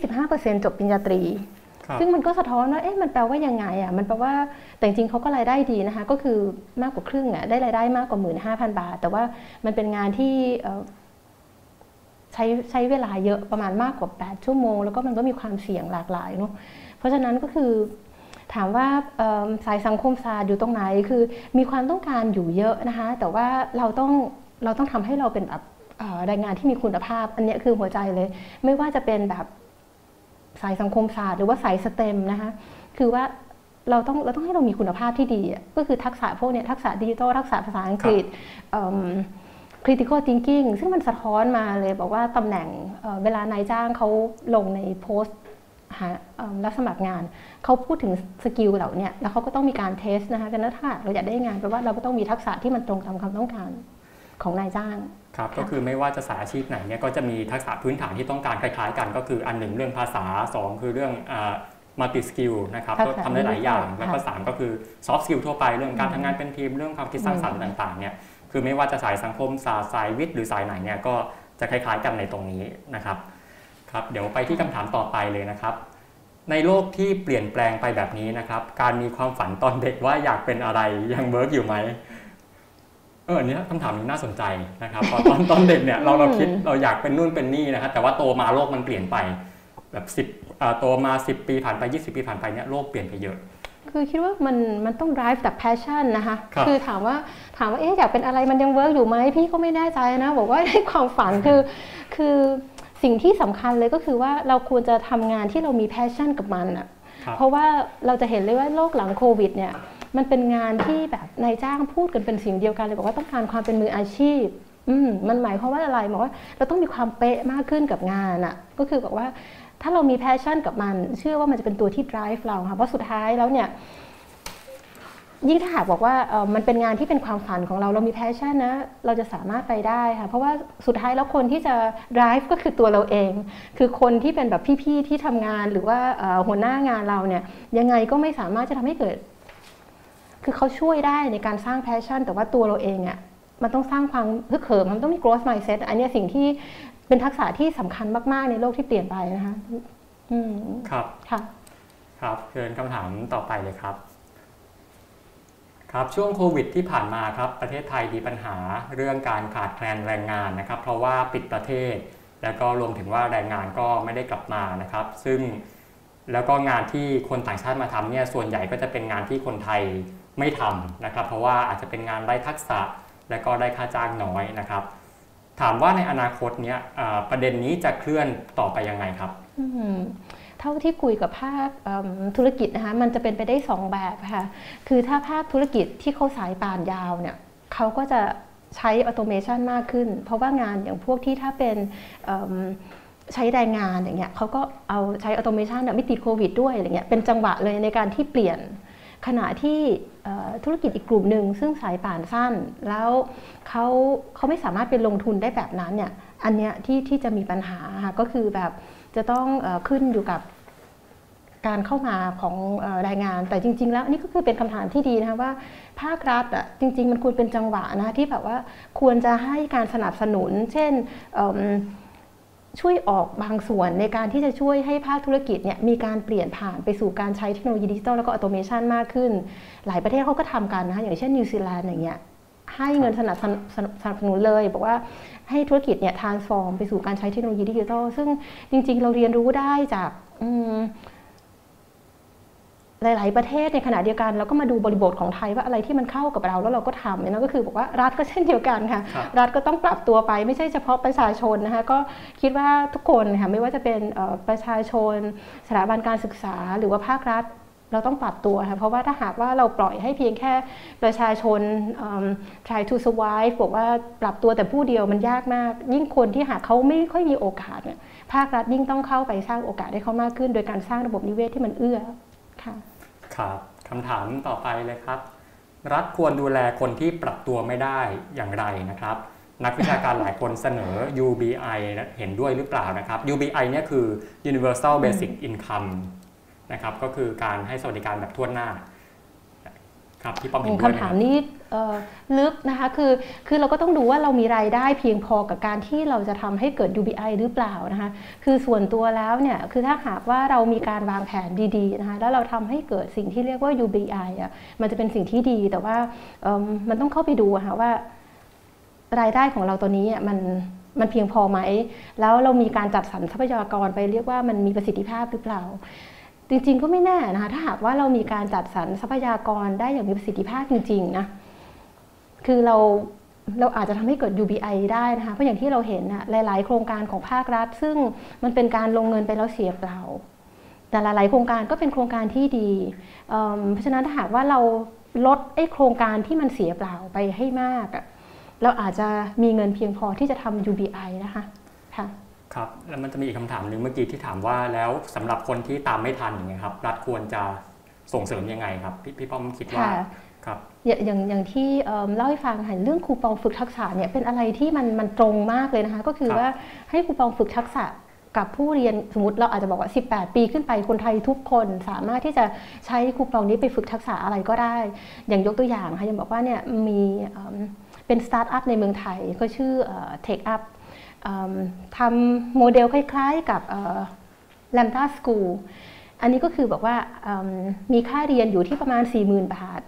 25%จบปริญญาตรี ซึ่งมันก็สะท้อนว่าเอ๊ะมันแปลว่ายังไงอะมันแปลว่าแต่จริงเขาก็รายได้ดีนะคะ ก็คือมากกว่าครึ่งอะได้รายได้มากกว่า 15,000 บาท แต่ว่ามันเป็นงานที่ใช้ใช้เวลาเยอะประมาณมากกว่า 8 ชั่วโมง แล้วก็มันก็มีความเสี่ยงหลากหลายเนาะเพราะฉะนั้นก็คือถามว่าสายสังคมศาสตร์อยู่ตรงไหนคือมีความต้องการอยู่เยอะนะคะ แต่ว่าเราต้องเราต้องทำให้เราเป็นแบบแรายงานที่มีคุณภาพ อันนี้คือหัวใจเลย ไม่ว่าจะเป็นแบบ สายสังคมศาสตร์หรือว่าสายสเต็มนะคะคือว่าเราต้องเราต้องให้เรามีคุณภาพที่ดี ก็คือทักษะพวกนี้ทักษะดิจิทัลทักษะภาษาอังกฤษ critical thinking ซึ่งมันสะท้อนมาเลยบอกว่าตำแหน่งเวลานายจ้างเขาลงในโพสต์หารับสมัครงานเขาพูดถึง skill เหล่านี้แล้วเขาก็ต้องมีการ test นะคะดังนั้นถ้าเราอยากได้งานแปลว่าเราก็ต้องมีทักษะที่มันตรงตามความต้องการของนายจ้าง ครับก็คือไม่ว่าจะสายอาชีพไหนเนี่ยก็จะมีทักษะพื้นฐานที่ต้องการคล้ายๆกัน ก็คืออันหนึ่งเรื่องภาษา 2 คือเรื่อง multi-skill นะครับก็ทำได้หลายอย่างแล้วก็3ก็คือ soft skill ทั่วไปเรื่องการทำงานเป็นทีมเรื่องความคิดสร้างสรรค์ต่างๆเนี่ยคือไม่ว่าจะสายสังคมศาสตร์สายวิทย์หรือสายไหนเนี่ยก็จะคล้ายๆกันในตรงนี้นะครับครับเดี๋ยวไปที่คำถามต่อไปเลยนะครับ ในโลกที่เปลี่ยนแปลงไปแบบนี้นะครับ การมีความฝันตอนเด็กว่าอยากเป็นอะไรยัง work อยู่ไหมเอออันนี้คำถามนี้น่าสนใจนะครับพอตอนตอนเด็กเนี่ยเราเราคิดเราอยากเป็นนู่นเป็นนี่นะครับแต่ว่าโตมาโลกมันเปลี่ยนไป แบบสิบโตมา 10 ปีผ่านไป 20 ปีผ่านไปเนี่ยโลกเปลี่ยนไปเยอะ คือคิดว่ามันมันต้อง drive จาก passion นะคะคือถามว่าถามว่าเอ๊ะอยากเป็นอะไรมันยัง work อยู่ไหมพี่ก็ไม่แน่ใจนะ บอกว่าให้ความฝันคือคือสิ่งที่สำคัญเลยก็คือว่าเราควรจะทำงานที่เรามี passion กับมันอะเพราะว่าเราจะเห็นเลยว่าโลกหลังโควิดเนี่ย มันเป็นงานที่แบบนายจ้างพูดกันเป็นสิ่งเดียวกันเลยบอกว่าต้องการความเป็นมืออาชีพอืมันหมายความว่าอะไรบอกว่าเราต้องมีความเป๊ะมากขึ้นกับงานอะ่ะก็คือบอกว่าถ้าเรามี passion กับมัน เชื่อว่ามันจะเป็นตัวที่ drive เราค่ะเพราะสุดท้ายแล้วเนี่ยยิ่งถ้าหากบอกว่ามันเป็นงานที่เป็นความฝันของเราเรามี passion นะเราจะสามารถไปได้ค่ะเพราะว่าสุดท้ายแล้วคนที่จะ drive ก็คือตัวเราเอง คือคนที่เป็นแบบพี่ๆที่ทำงานหรือว่าหัวหน้างานเราเนี่ยยังไงก็ไม่สามารถจะทำให้เกิด คือเขาช่วยได้ในการสร้าง passion แต่ว่าตัวเราเองอะ่ะมันต้องสร้างความฮึกเหิมมันต้องมี growth mindset อันนี้สิ่งที่เป็นทักษะที่สำคัญมาก ๆ ในโลกที่เปลี่ยนไปนะคะอืมครับค่ะครับเชิญคำถามต่อไปเลยครับ ครับช่วงโควิดที่ผ่านมาครับ ประเทศไทยมีปัญหาเรื่องการขาดแคลนแรงงานนะครับ เพราะว่าปิดประเทศ แล้วก็รวมถึงว่าแรงงานก็ไม่ได้กลับมานะครับ ซึ่งแล้วก็งานที่คนต่างชาติมาทำเนี่ยส่วนใหญ่ก็จะเป็นงานที่คนไทย ไม่ทำนะครับ เพราะว่าอาจจะเป็นงานไร้ทักษะและก็ได้ค่าจ้างน้อยนะครับ ถามว่าในอนาคตเนี้ยประเด็นนี้จะเคลื่อนต่อไปยังไงครับเท่าที่คุยกับภาคธุรกิจนะคะมันจะเป็นไปได้ 2 แบบค่ะคือถ้าภาคธุรกิจที่เขาสายป่านยาวเนี่ยเขาก็จะใช้ออโตเมชันมากขึ้น เพราะว่างานอย่างพวกที่ถ้าเป็นใช้แรงงานอย่างเงี้ยเขาก็เอาใช้ออโตเมชันไม่ติดโควิดด้วยอะไรเงี้ยเป็นจังหวะเลยในการที่เปลี่ยนขณะที่ ธุรกิจอีกกลุ่มหนึ่งซึ่งสายป่านสั้น แล้วเขาเขาไม่สามารถเป็นลงทุนได้แบบนั้นเนี่ยอันเนี้ยที่ที่จะมีปัญหาค่ะก็คือแบบจะต้องขึ้นอยู่กับการเข้ามาของรายงานแต่จริง ๆ แล้วนี่ก็คือเป็นคำถามที่ดีนะคะว่าภาครัฐอะจริง ๆ มันควรเป็นจังหวะนะที่แบบว่าควรจะให้การสนับสนุน เช่นช่วยออกบางส่วนในการที่จะช่วยให้ภาคธุรกิจเนี่ยมีการเปลี่ยนผ่านไปสู่การใช้เทคโนโลยีดิจิทัลแล้วก็อัตโนมัติมากขึ้น หลายประเทศเขาก็ทำกันนะคะอย่างเช่นนิวซีแลนด์อย่างเงี้ยให้เงินสนับสนับสนุนเลย บอกว่าให้ธุรกิจเนี่ย transform ไปสู่การใช้เทคโนโลยีดิจิทัล ซึ่งจริงๆ เราเรียนรู้ได้จากหลาย ๆ ประเทศในขณะเดียวกันเราก็มาดูบริบทของไทยว่าอะไรที่มันเข้ากับเราแล้วเราก็ทำเนี่ยนะก็คือบอกว่ารัฐก็เช่นเดียวกันค่ะ รัฐก็ต้องปรับตัวไปไม่ใช่เฉพาะประชาชนนะคะก็คิดว่าทุกคนค่ะไม่ว่าจะเป็นประชาชน สถาบันการศึกษาหรือว่าภาครัฐ เราต้องปรับตัวค่ะเพราะว่าถ้าหากว่าเราปล่อยให้เพียงแค่ประชาชน try to survive บอกว่าปรับตัวแต่ผู้เดียวมันยากมาก ยิ่งคนที่หากเขาไม่ค่อยมีโอกาสเนี่ยภาครัฐยิ่งต้องเข้าไปสร้างโอกาสให้เขามากขึ้น โดยการสร้างระบบนิเวศที่มันเอื้อค่ะครับคำถามต่อไปเลยครับ รัฐควรดูแลคนที่ปรับตัวไม่ได้อย่างไรนะครับ นักวิชาการหลายคนเสนอ UBI เห็นด้วยหรือเปล่านะครับ UBI เนี่ยคือ Universal Basic Income นะครับก็คือการให้สวัสดิการแบบทั่วหน้าครับพี่ป้อมเห็นด้วยไหมคำคถารัมบนี้เอ่อลึกนะคะคือคือเราก็ต้องดูว่าเรามีรายได้เพียงพอกับการที่เราจะทำให้เกิด UBI หรือเปล่านะคะคือส่วนตัวแล้วเนี่ยคือถ้าหากว่าเรามีการวางแผนดีๆนะคะแล้วเราทำให้เกิดสิ่งที่เรียกว่า UBI อะมันจะเป็นสิ่งที่ดีแต่ว่าเอิ่มมันต้องเข้าไปดูอะค่ะว่ารายได้ของเราตัวนี้อะมันมันเพียงพอไหม แล้วเรามีการจัดสรรทรัพยากรไปเรียกว่ามันมีประสิทธิภาพหรือเปล่า จริงๆก็ไม่แน่นะคะถ้าหากว่าเรามีการจัดสรรทรัพยากรได้อย่างมีประสิทธิภาพจริงๆนะคือเราเราอาจจะทำให้เกิด UBI ได้นะคะเพราะอย่างที่เราเห็นนะหลาย ๆ โครงการของภาครัฐ ซึ่งมันเป็นการลงเงินไปแล้วเสียเปล่า แต่หลาย ๆ โครงการก็เป็นโครงการที่ดีเเพราะฉะนั้นถ้าหากว่าเราลดไอ้โครงการที่มันเสียเปล่าไปให้มากอะเราอาจจะมีเงินเพียงพอที่จะทำ UBI นะคะค่ะ ครับแล้วมันจะมีอีกคำถามหนึ่งเมื่อกี้ที่ถามว่าแล้วสำหรับคนที่ตามไม่ทันอย่างเงี้ยครับรัฐควรจะส่งเสริมยังไงครับ พี่พี่ป้อมคิดว่าค่ะครับอย่าอย่างอย่างที่เอิ่มเล่าให้ฟังค่ะเรื่องคูปองฝึกทักษะเนี่ยเป็นอะไรที่มันมันตรงมากเลยนะคะ ก็คือครับว่าให้คูปองฝึกทักษะกับผู้เรียนสมมติเราอาจจะบอกว่า 18 ปีขึ้นไปคนไทยทุกคนสามารถที่จะใช้คูปองนี้ไปฝึกทักษะอะไรก็ได้ อย่างยกตัวอย่างค่ะยังบอกว่าเนี่ยมีเอิ่มเป็นสตาร์ทอัพในเมืองไทยก็ชื่อเทคอัพ ทำโมเดลคล้ายๆกับ Lambda School อันนี้ก็คือบอกว่ามีค่าเรียนอยู่ที่ประมาณ 40,000 บาท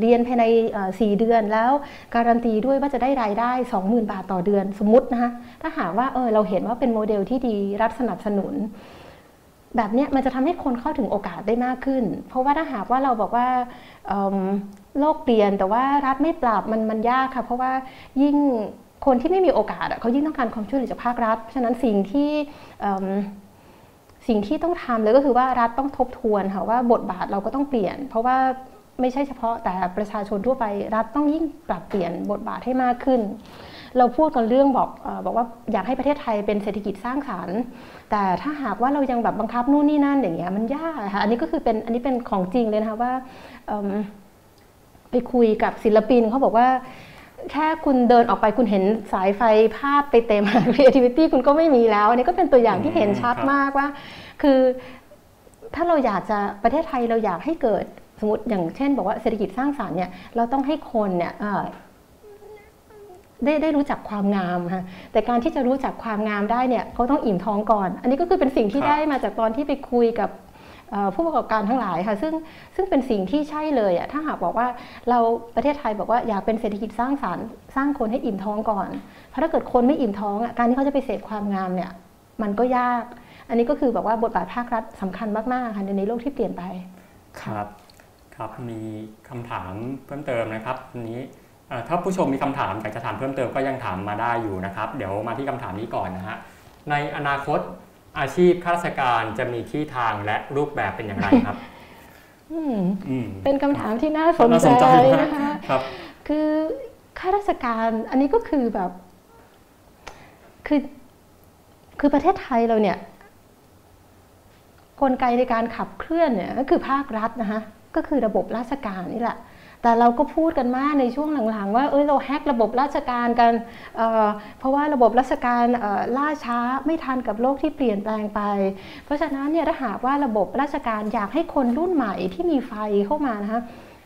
เรียนภายในเอ่อ4เดือนแล้วการันตีด้วยว่าจะได้รายได้ 20,000 บาทต่อเดือนสมมตินะคะถ้าหากว่าเออเราเห็นว่าเป็นโมเดลที่ดีรัฐสนับสนุน แบบนี้มันจะทำให้คนเข้าถึงโอกาสได้มากขึ้น เพราะว่าถ้าหากว่าเราบอกว่าโลกเปลี่ยนแต่ว่ารัฐไม่ปรับมันมันยากค่ะเพราะว่ายิ่ง คนที่ไม่มีโอกาสเขายิ่งต้องการความช่วยเหลือจากภาครัฐ เพราะฉะนั้นสิ่งที่สิ่งที่ต้องทำเลยก็คือว่ารัฐต้องทบทวนค่ะว่าบทบาทเราก็ต้องเปลี่ยน เพราะว่าไม่ใช่เฉพาะแต่ประชาชนทั่วไป รัฐต้องยิ่งปรับเปลี่ยนบทบาทให้มากขึ้น เราพูดกันเรื่องบอกบอกว่าอยากให้ประเทศไทยเป็นเศรษฐกิจสร้างสรรค์ แต่ถ้าหากว่าเรายังแบบบังคับนู่นนี่นั่นอย่างเงี้ยมันยากค่ะอันนี้ก็คือเป็นอันนี้เป็นของจริงเลยนะคะว่าไปคุยกับศิลปินเขาบอกว่า แค่คุณเดินออกไปคุณเห็นสายไฟพาดไปเต็ม creativity คุณก็ไม่มีแล้ว อันนี้ก็เป็นตัวอย่างที่เห็นชัดครับมากว่า คือถ้าเราอยากจะประเทศไทยเราอยากให้เกิดสมมติอย่างเช่น บอกว่าเศรษฐกิจสร้างสรรค์เนี่ยเราต้องให้คนเนี่ยเอ่อได้ได้รู้จักความงามค่ะแต่การที่จะรู้จักความงามได้เนี่ยเขาต้องอิ่มท้องก่อน อันนี้ก็คือเป็นสิ่งที่ครับได้มาจากตอนที่ไปคุยกับเอ่อ ผู้ประกอบการทั้งหลายค่ะซึ่งซึ่งเป็นสิ่งที่ใช่เลยอะถ้าหากบอกว่าเราประเทศไทยบอกว่าอยากเป็นเศรษฐกิจสร้างสรรค์สร้างคนให้อิ่มท้องก่อน เพราะถ้าเกิดคนไม่อิ่มท้องอะการที่เขาจะไปเสพความงามเนี่ยมันก็ยาก อันนี้ก็คือแบบว่าบทบาทภาครัฐสำคัญมากๆค่ะในโลกที่เปลี่ยนไปครับครับมีคำถามเพิ่มเติมนะครับนี้ถ้าผู้ชมมีคำถามอยากจะถามเพิ่มเติมก็ยังถามมาได้อยู่นะครับ เดี๋ยวมาที่คำถามนี้ก่อนนะฮะในอนาคต อาชีพข้าราชการจะมีที่ทางและรูปแบบเป็นอย่างไรครับอืมอืมเป็นคำถามที่น่าสนน่าใจสนใจมากนะคะครับคือข้าราชการอันนี้ก็คือแบบ คือคือประเทศไทยเราเนี่ย กลไกในการขับเคลื่อนเนี่ยก็คือภาครัฐนะคะก็คือระบบราชการนี่แหละ แต่เราก็พูดกันมากในช่วงหลังๆ ว่าเอ้ยเราแฮกระบบราชการกันเอ่อเพราะว่าระบบราชการเอ่อล่าช้าไม่ทันกับโลกที่เปลี่ยนแปลงไป เพราะฉะนั้นเนี่ยถ้าหากว่าระบบราชการอยากให้คนรุ่นใหม่ที่มีไฟเข้ามานะคะ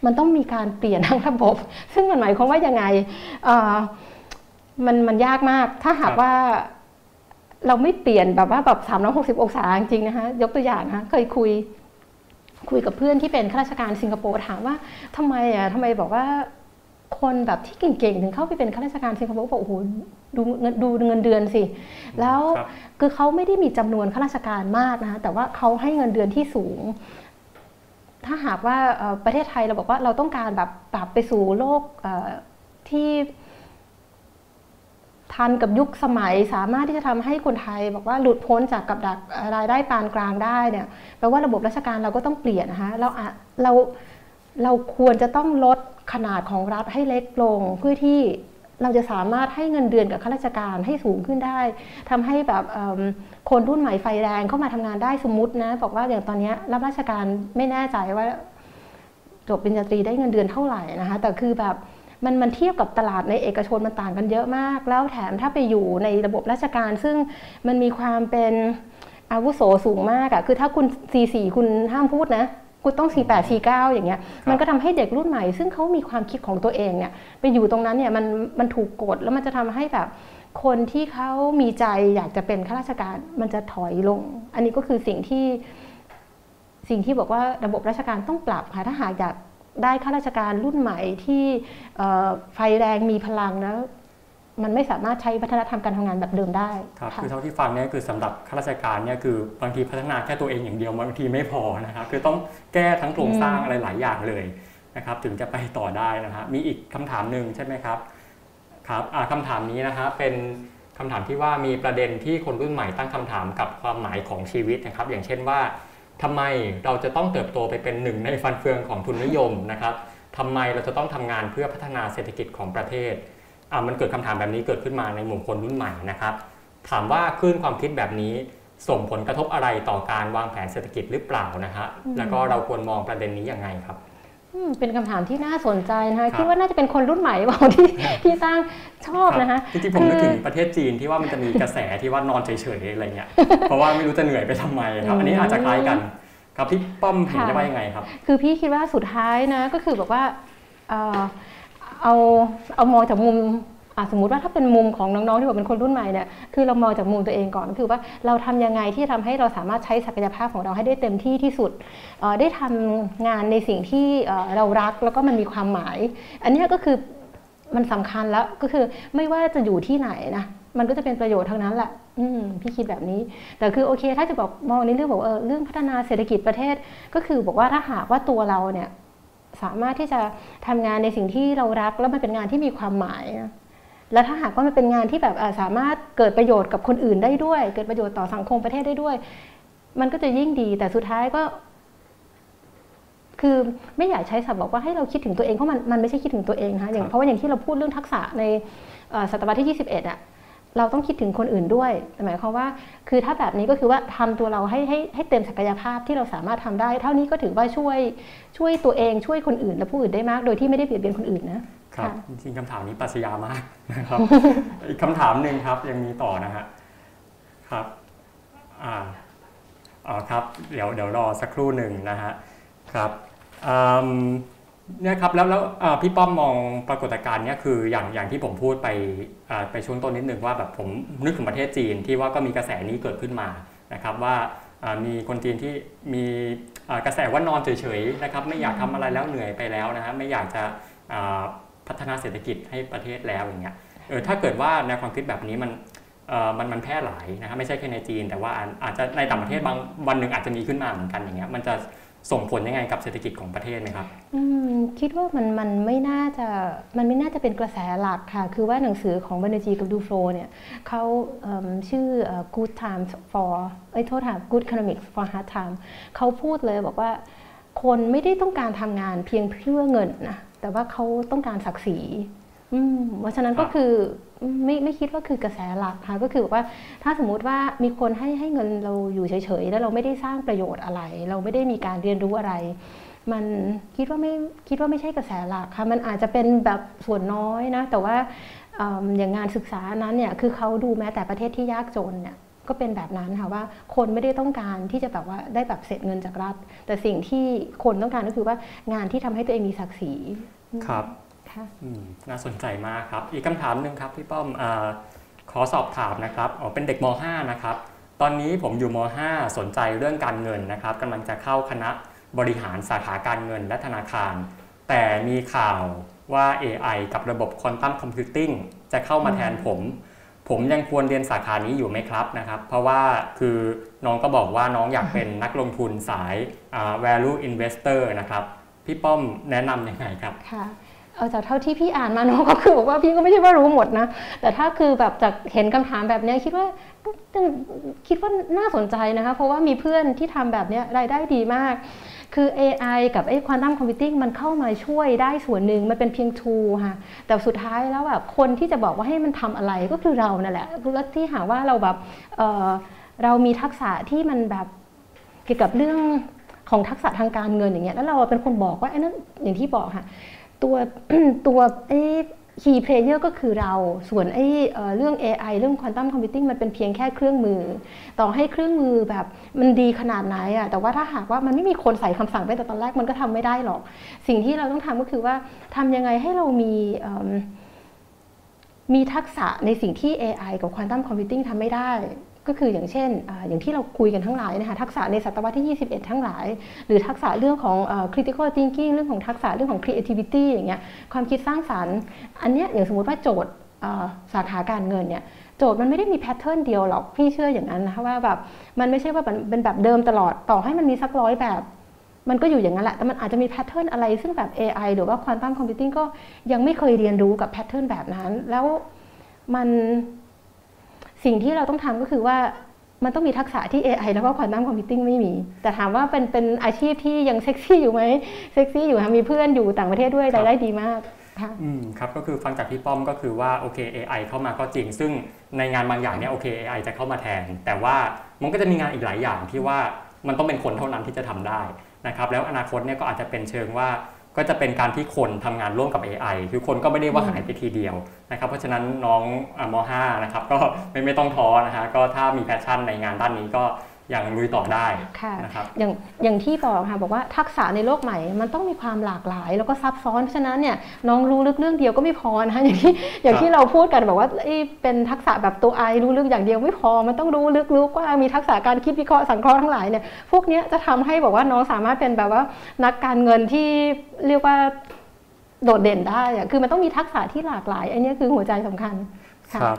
มันต้องมีการเปลี่ยนทั้งระบบ ซึ่งมันหมายความว่ายังไงเอ่อมันมันยากมากถ้าหากครับว่าเราไม่เปลี่ยนแบบว่าแบบ360 องศาจริงๆนะคะยกตัวอย่างนะคะเคยคุย คุยกับเพื่อนที่เป็นข้าราชการสิงคโปร์ถามว่าทำไมอะทำไมบอกว่าคนแบบที่เก่งๆ ถึงเข้าไปเป็นข้าราชการสิงคโปร์บอกโอ้โหดูเงินดูเงินเดือนสิ แล้วครับคือเขาไม่ได้มีจำนวนข้าราชการมากนะคะแต่ว่าเขาให้เงินเดือนที่สูง ถ้าหากว่าเอ่อประเทศไทยเราบอกว่าเราต้องการแบบปรับไปสู่โลกเอ่อที่ ทันกับยุคสมัยสามารถที่จะทำให้คนไทย บอกว่าหลุดพ้นจากกับดักรายได้ปานกลางได้เนี่ยแปลว่าระบบราชการเราก็ต้องเปลี่ยนนะคะเราอะเราเราควรจะต้องลดขนาดของรัฐให้เล็กลงเพื่อที่เราจะสามารถให้เงินเดือนกับข้าราชการให้สูงขึ้นได้ทำให้แบบคนรุ่นใหม่ไฟแรงเข้ามาทำงานได้สมมตินะ บอกว่าอย่างตอนนี้รับราชการไม่แน่ใจว่าจบปริญญาตรีได้เงินเดือนเท่าไหร่นะคะแต่คือแบบ มันมันเทียบกับตลาดในเอกชนมันต่างกันเยอะมาก แล้วแถมถ้าไปอยู่ในระบบราชการ ซึ่งมันมีความเป็นอาวุโสสูงมากอะคือถ้าคุณ C4 คุณห้ามพูดนะคุณต้อง C8 C9 อย่างเงี้ย มันก็ทำให้เด็กรุ่นใหม่ ซึ่งเขามีความคิดของตัวเองเนี่ย ไปอยู่ตรงนั้นเนี่ย มัน มันถูกกด แล้วมันจะทำให้แบบ คนที่เขามีใจอยากจะเป็นข้าราชการ มันจะถอยลง อันนี้ก็คือสิ่งที่ สิ่งที่บอกว่าระบบราชการต้องปรับค่ะ ถ้าหากอยาก ได้ข้าราชการรุ่นใหม่ที่ไฟแรงมีพลังแล้วมันไม่สามารถใช้วัฒนธรรมการทำงานแบบเดิมได้ครับคือเท่าที่ฟังเนี่ยคือสำหรับข้าราชการเนี่ยคือบางทีพัฒนาแค่ตัวเองอย่างเดียวบางทีไม่พอนะครับคือต้องแก้ทั้งโครงสร้างอะไรหลายอย่างเลยนะครับถึงจะไปต่อได้นะฮะมีอีกคำถามหนึ่งใช่ไหมครับครับคำถามนี้นะฮะเป็นคำถามที่ว่ามีประเด็นที่คนรุ่นใหม่ตั้งคำถามกับความหมายของชีวิตนะครับ อย่างเช่นว่า ทำไมเราจะต้องเติบโตไปเป็นหนึ่งในฟันเฟืองของทุนนิยมนะครับทำไมเราจะต้องทำงานเพื่อพัฒนาเศรษฐกิจของประเทศอ่ามันเกิดคำถามแบบนี้เกิดขึ้นมาในหมู่คนรุ่นใหม่นะครับ ถามว่าคลื่นความคิดแบบนี้ส่งผลกระทบอะไรต่อการวางแผนเศรษฐกิจหรือเปล่านะฮะแล้วก็เราควรมองประเด็นนี้ยังไงครับ เป็นคำถามที่น่าสนใจนะคะคิดว่าน่าจะเป็นคนรุ่นใหม่เปล่าที่ที่สร้างชอบนะคะจริงๆผมนึกถึงประเทศจีนที่ว่ามันจะมีกระแสที่ว่านอนเฉยๆอะไรเงี้ยเพราะว่าไม่รู้จะเหนื่อยไปทำไมครับอันนี้อาจจะคล้ายกันครับพี่ป้อมเห็นได้ว่ายังไงครับ คือพี่คิดว่าสุดท้ายนะก็คือแบบว่าเอาเอามองจากมุม สมมติว่าถ้าเป็นมุมของน้องๆที่บอกเป็นคนรุ่นใหม่เนี่ยคือเรามองจากมุมตัวเองก่อนก็คือว่าเราทำยังไงที่ทำให้เราสามารถใช้ศักยภาพของเราให้ได้เต็มที่ที่สุด ได้ทำงานในสิ่งที่เรารักแล้วก็มันมีความหมาย อันนี้ก็คือมันสำคัญแล้วก็คือไม่ว่าจะอยู่ที่ไหนนะมันก็จะเป็นประโยชน์ทั้งนั้นแหละอืมพี่คิดแบบนี้ แต่คือโอเค ถ้าจะบอกมองในเรื่องบอกเออเรื่องพัฒนาเศรษฐกิจประเทศ ก็คือบอกว่าถ้าหากว่าตัวเราเนี่ยสามารถที่จะทำงานในสิ่งที่เรารักแล้วมันเป็นงานที่มีความหมายนะ แล้วถ้าหากว่ามันเป็นงานที่แบบสามารถเกิดประโยชน์กับคนอื่นได้ด้วย เกิดประโยชน์ต่อสังคมประเทศได้ด้วย มันก็จะยิ่งดีแต่สุดท้ายก็ คือไม่อยากใช้ศัพท์บอกว่าให้เราคิดถึงตัวเองเพราะมันมันไม่ใช่คิดถึงตัวเองนะอย่างเพราะว่าอย่างที่เราพูดเรื่องทักษะในศตวรรษที่ 21อะเราต้องคิดถึงคนอื่นด้วย หมายความว่า คือถ้าแบบนี้ก็คือว่าทำตัวเราให้ให้ให้เต็มศักยภาพที่เราสามารถทำได้ เท่านี้ก็ถือว่าช่วยช่วยตัวเองช่วยคนอื่นและผู้อื่นได้มาก โดยที่ไม่ได้เบียดเบียนคนอื่นนะ ครับจริงๆคำถามนี้ปรัชญามากนะครับอีกคำถามหนึ่งครับยังมีต่อนะฮะครับอ่าอ๋อครับเดี๋ยวเดี๋ยวรอสักครู่หนึ่งนะฮะครับเนี่ยครับแล้วแล้วพี่ป้อมมองปรากฏการณ์นี้คืออย่างอย่างที่ผมพูดไปไปช่วงต้นนิดนึงว่าแบบผมนึกถึงประเทศจีนที่ว่าก็มีกระแสนี้เกิดขึ้นมานะครับว่ามีคนจีนที่มีกระแสว่านอนเฉยๆนะครับไม่อยากทำอะไรแล้วเหนื่อยไปแล้วนะฮะไม่อยากจะ พัฒนาเศรษฐกิจให้ประเทศแล้วอย่างเงี้ยเออถ้าเกิดว่าแนวความคิดแบบนี้มันเออมันมันแพร่หลายนะครับไม่ใช่แค่ในจีน แต่ว่าอาจจะในต่างประเทศบางวันหนึ่งอาจจะมีขึ้นมาเหมือนกันอย่างเงี้ยมันจะส่งผลยังไงกับเศรษฐกิจของประเทศไหมครับคิดว่ามันมันไม่น่าจะมันไม่น่าจะเป็นกระแสหลักค่ะ คือว่าหนังสือของบันจีกับดูโฟเนี่ยเขาเชื่อ Good Times for เอ้ยโทษค่ะ Good Economics for Hard Time เขาพูดเลยบอกว่าคนไม่ได้ต้องการทำงานเพียงเพื่อเงินนะ แต่ว่าเขาต้องการศักดิ์ศรีเพราะฉะนั้นก็คือไม่ไม่คิดว่าคือกระแสหลักค่ะก็คือว่าถ้าสมมุติว่ามีคนให้ให้เงินเราอยู่เฉยๆ แล้วเราไม่ได้สร้างประโยชน์อะไร เราไม่ได้มีการเรียนรู้อะไร มันคิดว่าไม่คิดว่าไม่ใช่กระแสหลักค่ะมันอาจจะเป็นแบบส่วนน้อยนะ แต่ว่าอย่างงานศึกษานั้นเนี่ยคือเขาดูแม้แต่ประเทศที่ยากจนเนี่ยก็เป็นแบบนั้นค่ะว่าคนไม่ได้ต้องการที่จะแบบว่าได้แบบเสร็จเงินจากรัฐ แต่สิ่งที่คนต้องการก็คือว่างานที่ทำให้ตัวเองมีศักดิ์ศรี ครับน่าสนใจมากครับ อีกคำถามหนึ่งครับพี่ป้อมอขอสอบถามนะครับอ๋อเป็นเด็กม .5 นะครับ ตอนนี้ผมอยู่ม .5 สนใจเรื่องการเงินนะครับกำลังจะเข้าคณะบริหารสาขาการเงินและธนาคาร แต่มีข่าวว่า AI กับระบบควอนตัมคอมพิวติ้งจะเข้ามาแทนผม ผมยังควรเรียนสาขานี้อยู่ไหมครับนะครับ เพราะว่าคือน้องก็บอกว่าน้องอยากเป็นนักลงทุนสาย value investor นะครับ พี่ป้อมแนะนำยังไงครับค่ะเอาจากเท่าที่พี่อ่านมาเน้องก็คือบอกว่าพี่ก็ไม่ใช่ว่ารู้หมดนะ แต่ถ้าคือแบบจากเห็นคำถามแบบนี้คิดว่าคิดว่าน่าสนใจนะคะ เพราะว่ามีเพื่อนที่ทำแบบนี้รายได้ดีมาก คือ AI กับไอ้ quantum computing มันเข้ามาช่วยได้ส่วนหนึ่งมันเป็นเพียง tool ค่ะแต่สุดท้ายแล้วแบบคนที่จะบอกว่าให้มันทำอะไรก็คือเรานั่นแหละแล้วที่หาว่าเราแบบเรามีทักษะที่มันแบบเกี่ยวกับเรื่อง ของทักษะทางการเงินอย่างเงี้ยแล้วเราเป็นคนบอกว่าไอ้นั่นอย่างที่บอกค่ะ ตัวตัวไอ้ key player ก็คือเราส่วนไอ้เรื่อง AI เรื่อง quantum computing มันเป็นเพียงแค่เครื่องมือ ต่อให้เครื่องมือแบบมันดีขนาดไหนอะแต่ว่าถ้าหากว่ามันไม่มีคนใส่คำสั่งไปแต่ตอนแรกมันก็ทำไม่ได้หรอก สิ่งที่เราต้องทำก็คือว่าทำยังไงให้เรามีมีทักษะในสิ่งที่ AI กับควอนตัมคอมพิวติ้งทำไม่ได้ ก็คืออย่างเช่นอย่างที่เราคุยกันทั้งหลายนะคะทักษะในศตวรรษที่ 21 ทั้งหลาย หรือทักษะเรื่องของ critical thinking เรื่องของทักษะเรื่องของ creativity อย่างเงี้ยความคิดสร้างสารรค์ อันเนี้ยอย่างสมมติว่าโจทย์สาขาการเงินเนี่ยโจทย์มันไม่ได้มี pattern เดียวหรอกพี่เชื่ออย่างนั้นนะคะว่าแบบมันไม่ใช่ว่าเป็นแบบเดิมตลอดต่อให้มันมีสักร้อยแบบ มันก็อยู่อย่างนั้นแหละ แต่มันอาจจะมี pattern อะไรซึ่งแบบ AI หรือว่า quantum computing ก็ยังไม่เคยเรียนรู้กับ pattern แบบนั้น แล้วมัน สิ่งที่เราต้องทำก็คือว่ามันต้องมีทักษะที่ AI แล้วก็ quantum computing ไม่มี แต่ถามว่าเป็นเป็นอาชีพที่ยังเซ็กซี่อยู่ไหมเซ็กซี่อยู่ค่ะมีเพื่อนอยู่ต่างประเทศด้วยรายได้ดีมากค่ะอืมครับก็คือฟังจากพี่ป้อมก็คือว่าโอเค AI เข้ามาก็จริง ซึ่งในงานบางอย่างเนี่ยโอเค AI จะเข้ามาแทน แต่ว่ามันก็จะมีงานอีกหลายอย่างที่ว่ามันต้องเป็นคนเท่านั้นที่จะทำได้นะครับแล้วอนาคตเนี่ยก็อาจจะเป็นเชิงว่า ก็จะเป็นการที่คนทำงานร่วมกับ AI คือคนก็ไม่ได้ว่าหายไปทีเดียวนะครับเพราะฉะนั้นน้องม .5 นะครับก็ไม่ไม่ต้องท้อนะฮะก็ถ้ามีแพชชั่นในงานด้านนี้ก็ ยังลุยต่อได้นะครับอย่างอย่างที่บอกค่ะบอกว่าทักษะในโลกใหม่ มันต้องมีความหลากหลาย แล้วก็ซับซ้อนเพราะฉะนั้นเนี่ยน้องรู้ลึกเรื่องเดียวก็ไม่พอนะคะอย่างที่อย่างที่เราพูดกันบอกว่าเป็นทักษะแบบตัวไอรู้ลึกอย่างเดียวไม่พอ มันต้องรู้ลึกรู้ว่ามีทักษะการคิดวิเคราะห์สังเคราะห์ทั้งหลายเนี่ยพวกนี้จะทำให้บอกว่าน้องสามารถเป็นแบบว่านักการเงินที่เรียกว่าโดดเด่นได้อะคือมันต้องมีทักษะที่หลากหลายอันนี้คือหัวใจสำคัญครับ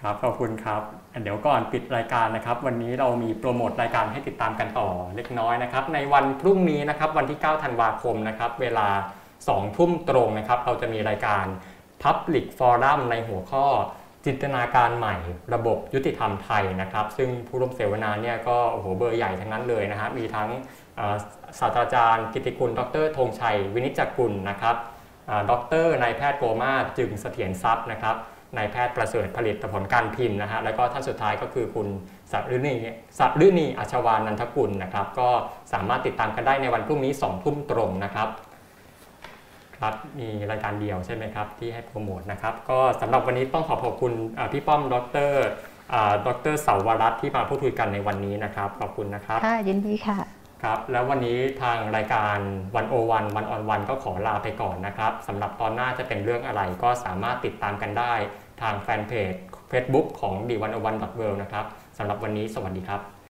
ครับขอบคุณครับ เดี๋ยวก่อนปิดรายการนะครับ วันนี้เรามีโปรโมทรายการให้ติดตามกันต่อเล็กน้อยนะครับ ในวันพรุ่งนี้นะครับวันที่ 9 ธันวาคมนะครับ เวลา 2 ทุ่มตรงนะครับ เราจะมีรายการ Public Forum ในหัวข้อจินตนาการใหม่ระบบยุติธรรมไทยนะครับ ซึ่งผู้ร่วมเสวนาเนี่ยก็โอ้โหเบอร์ใหญ่ทั้งนั้นเลยนะฮะมีทั้งศาสตราจารย์ กิติคุณดรธงชัย วินิจจกุลนะครับดรนายแพทย์โกมาจึงเสถียรทรัพย์นะครับ นายแพทย์ประเสริฐผลิตผลการพิมพ์นะฮะแล้วก็ท่านสุดท้ายก็คือคุณสัตฤนีสัตฤนีอัชวานันทกุลนะครับ ก็สามารถติดตามกันได้ในวันพรุ่งนี้2ทุ่มตรงนะครับครับมีรายการเดียวใช่ไหมครับ ที่ให้โปรโมทนะครับ ก็สำหรับวันนี้ต้องขอขอบคุณพี่ป้อมดรดรเสาวรัตน์ที่มาพูดคุยกันในวันนี้นะครับ ขอบคุณนะครับ ค่ะยินดีค่ะ ครับแล้ววันนี้ทางรายการวันโอวันวันออนวันก็ขอลาไปก่อนนะครับสำหรับตอนหน้าจะเป็นเรื่องอะไรก็สามารถติดตามกันได้ทางแฟนเพจ Facebook ของ d 1 0 1 w o r l d นะครับสำหรับวันนี้สวัสดีครับ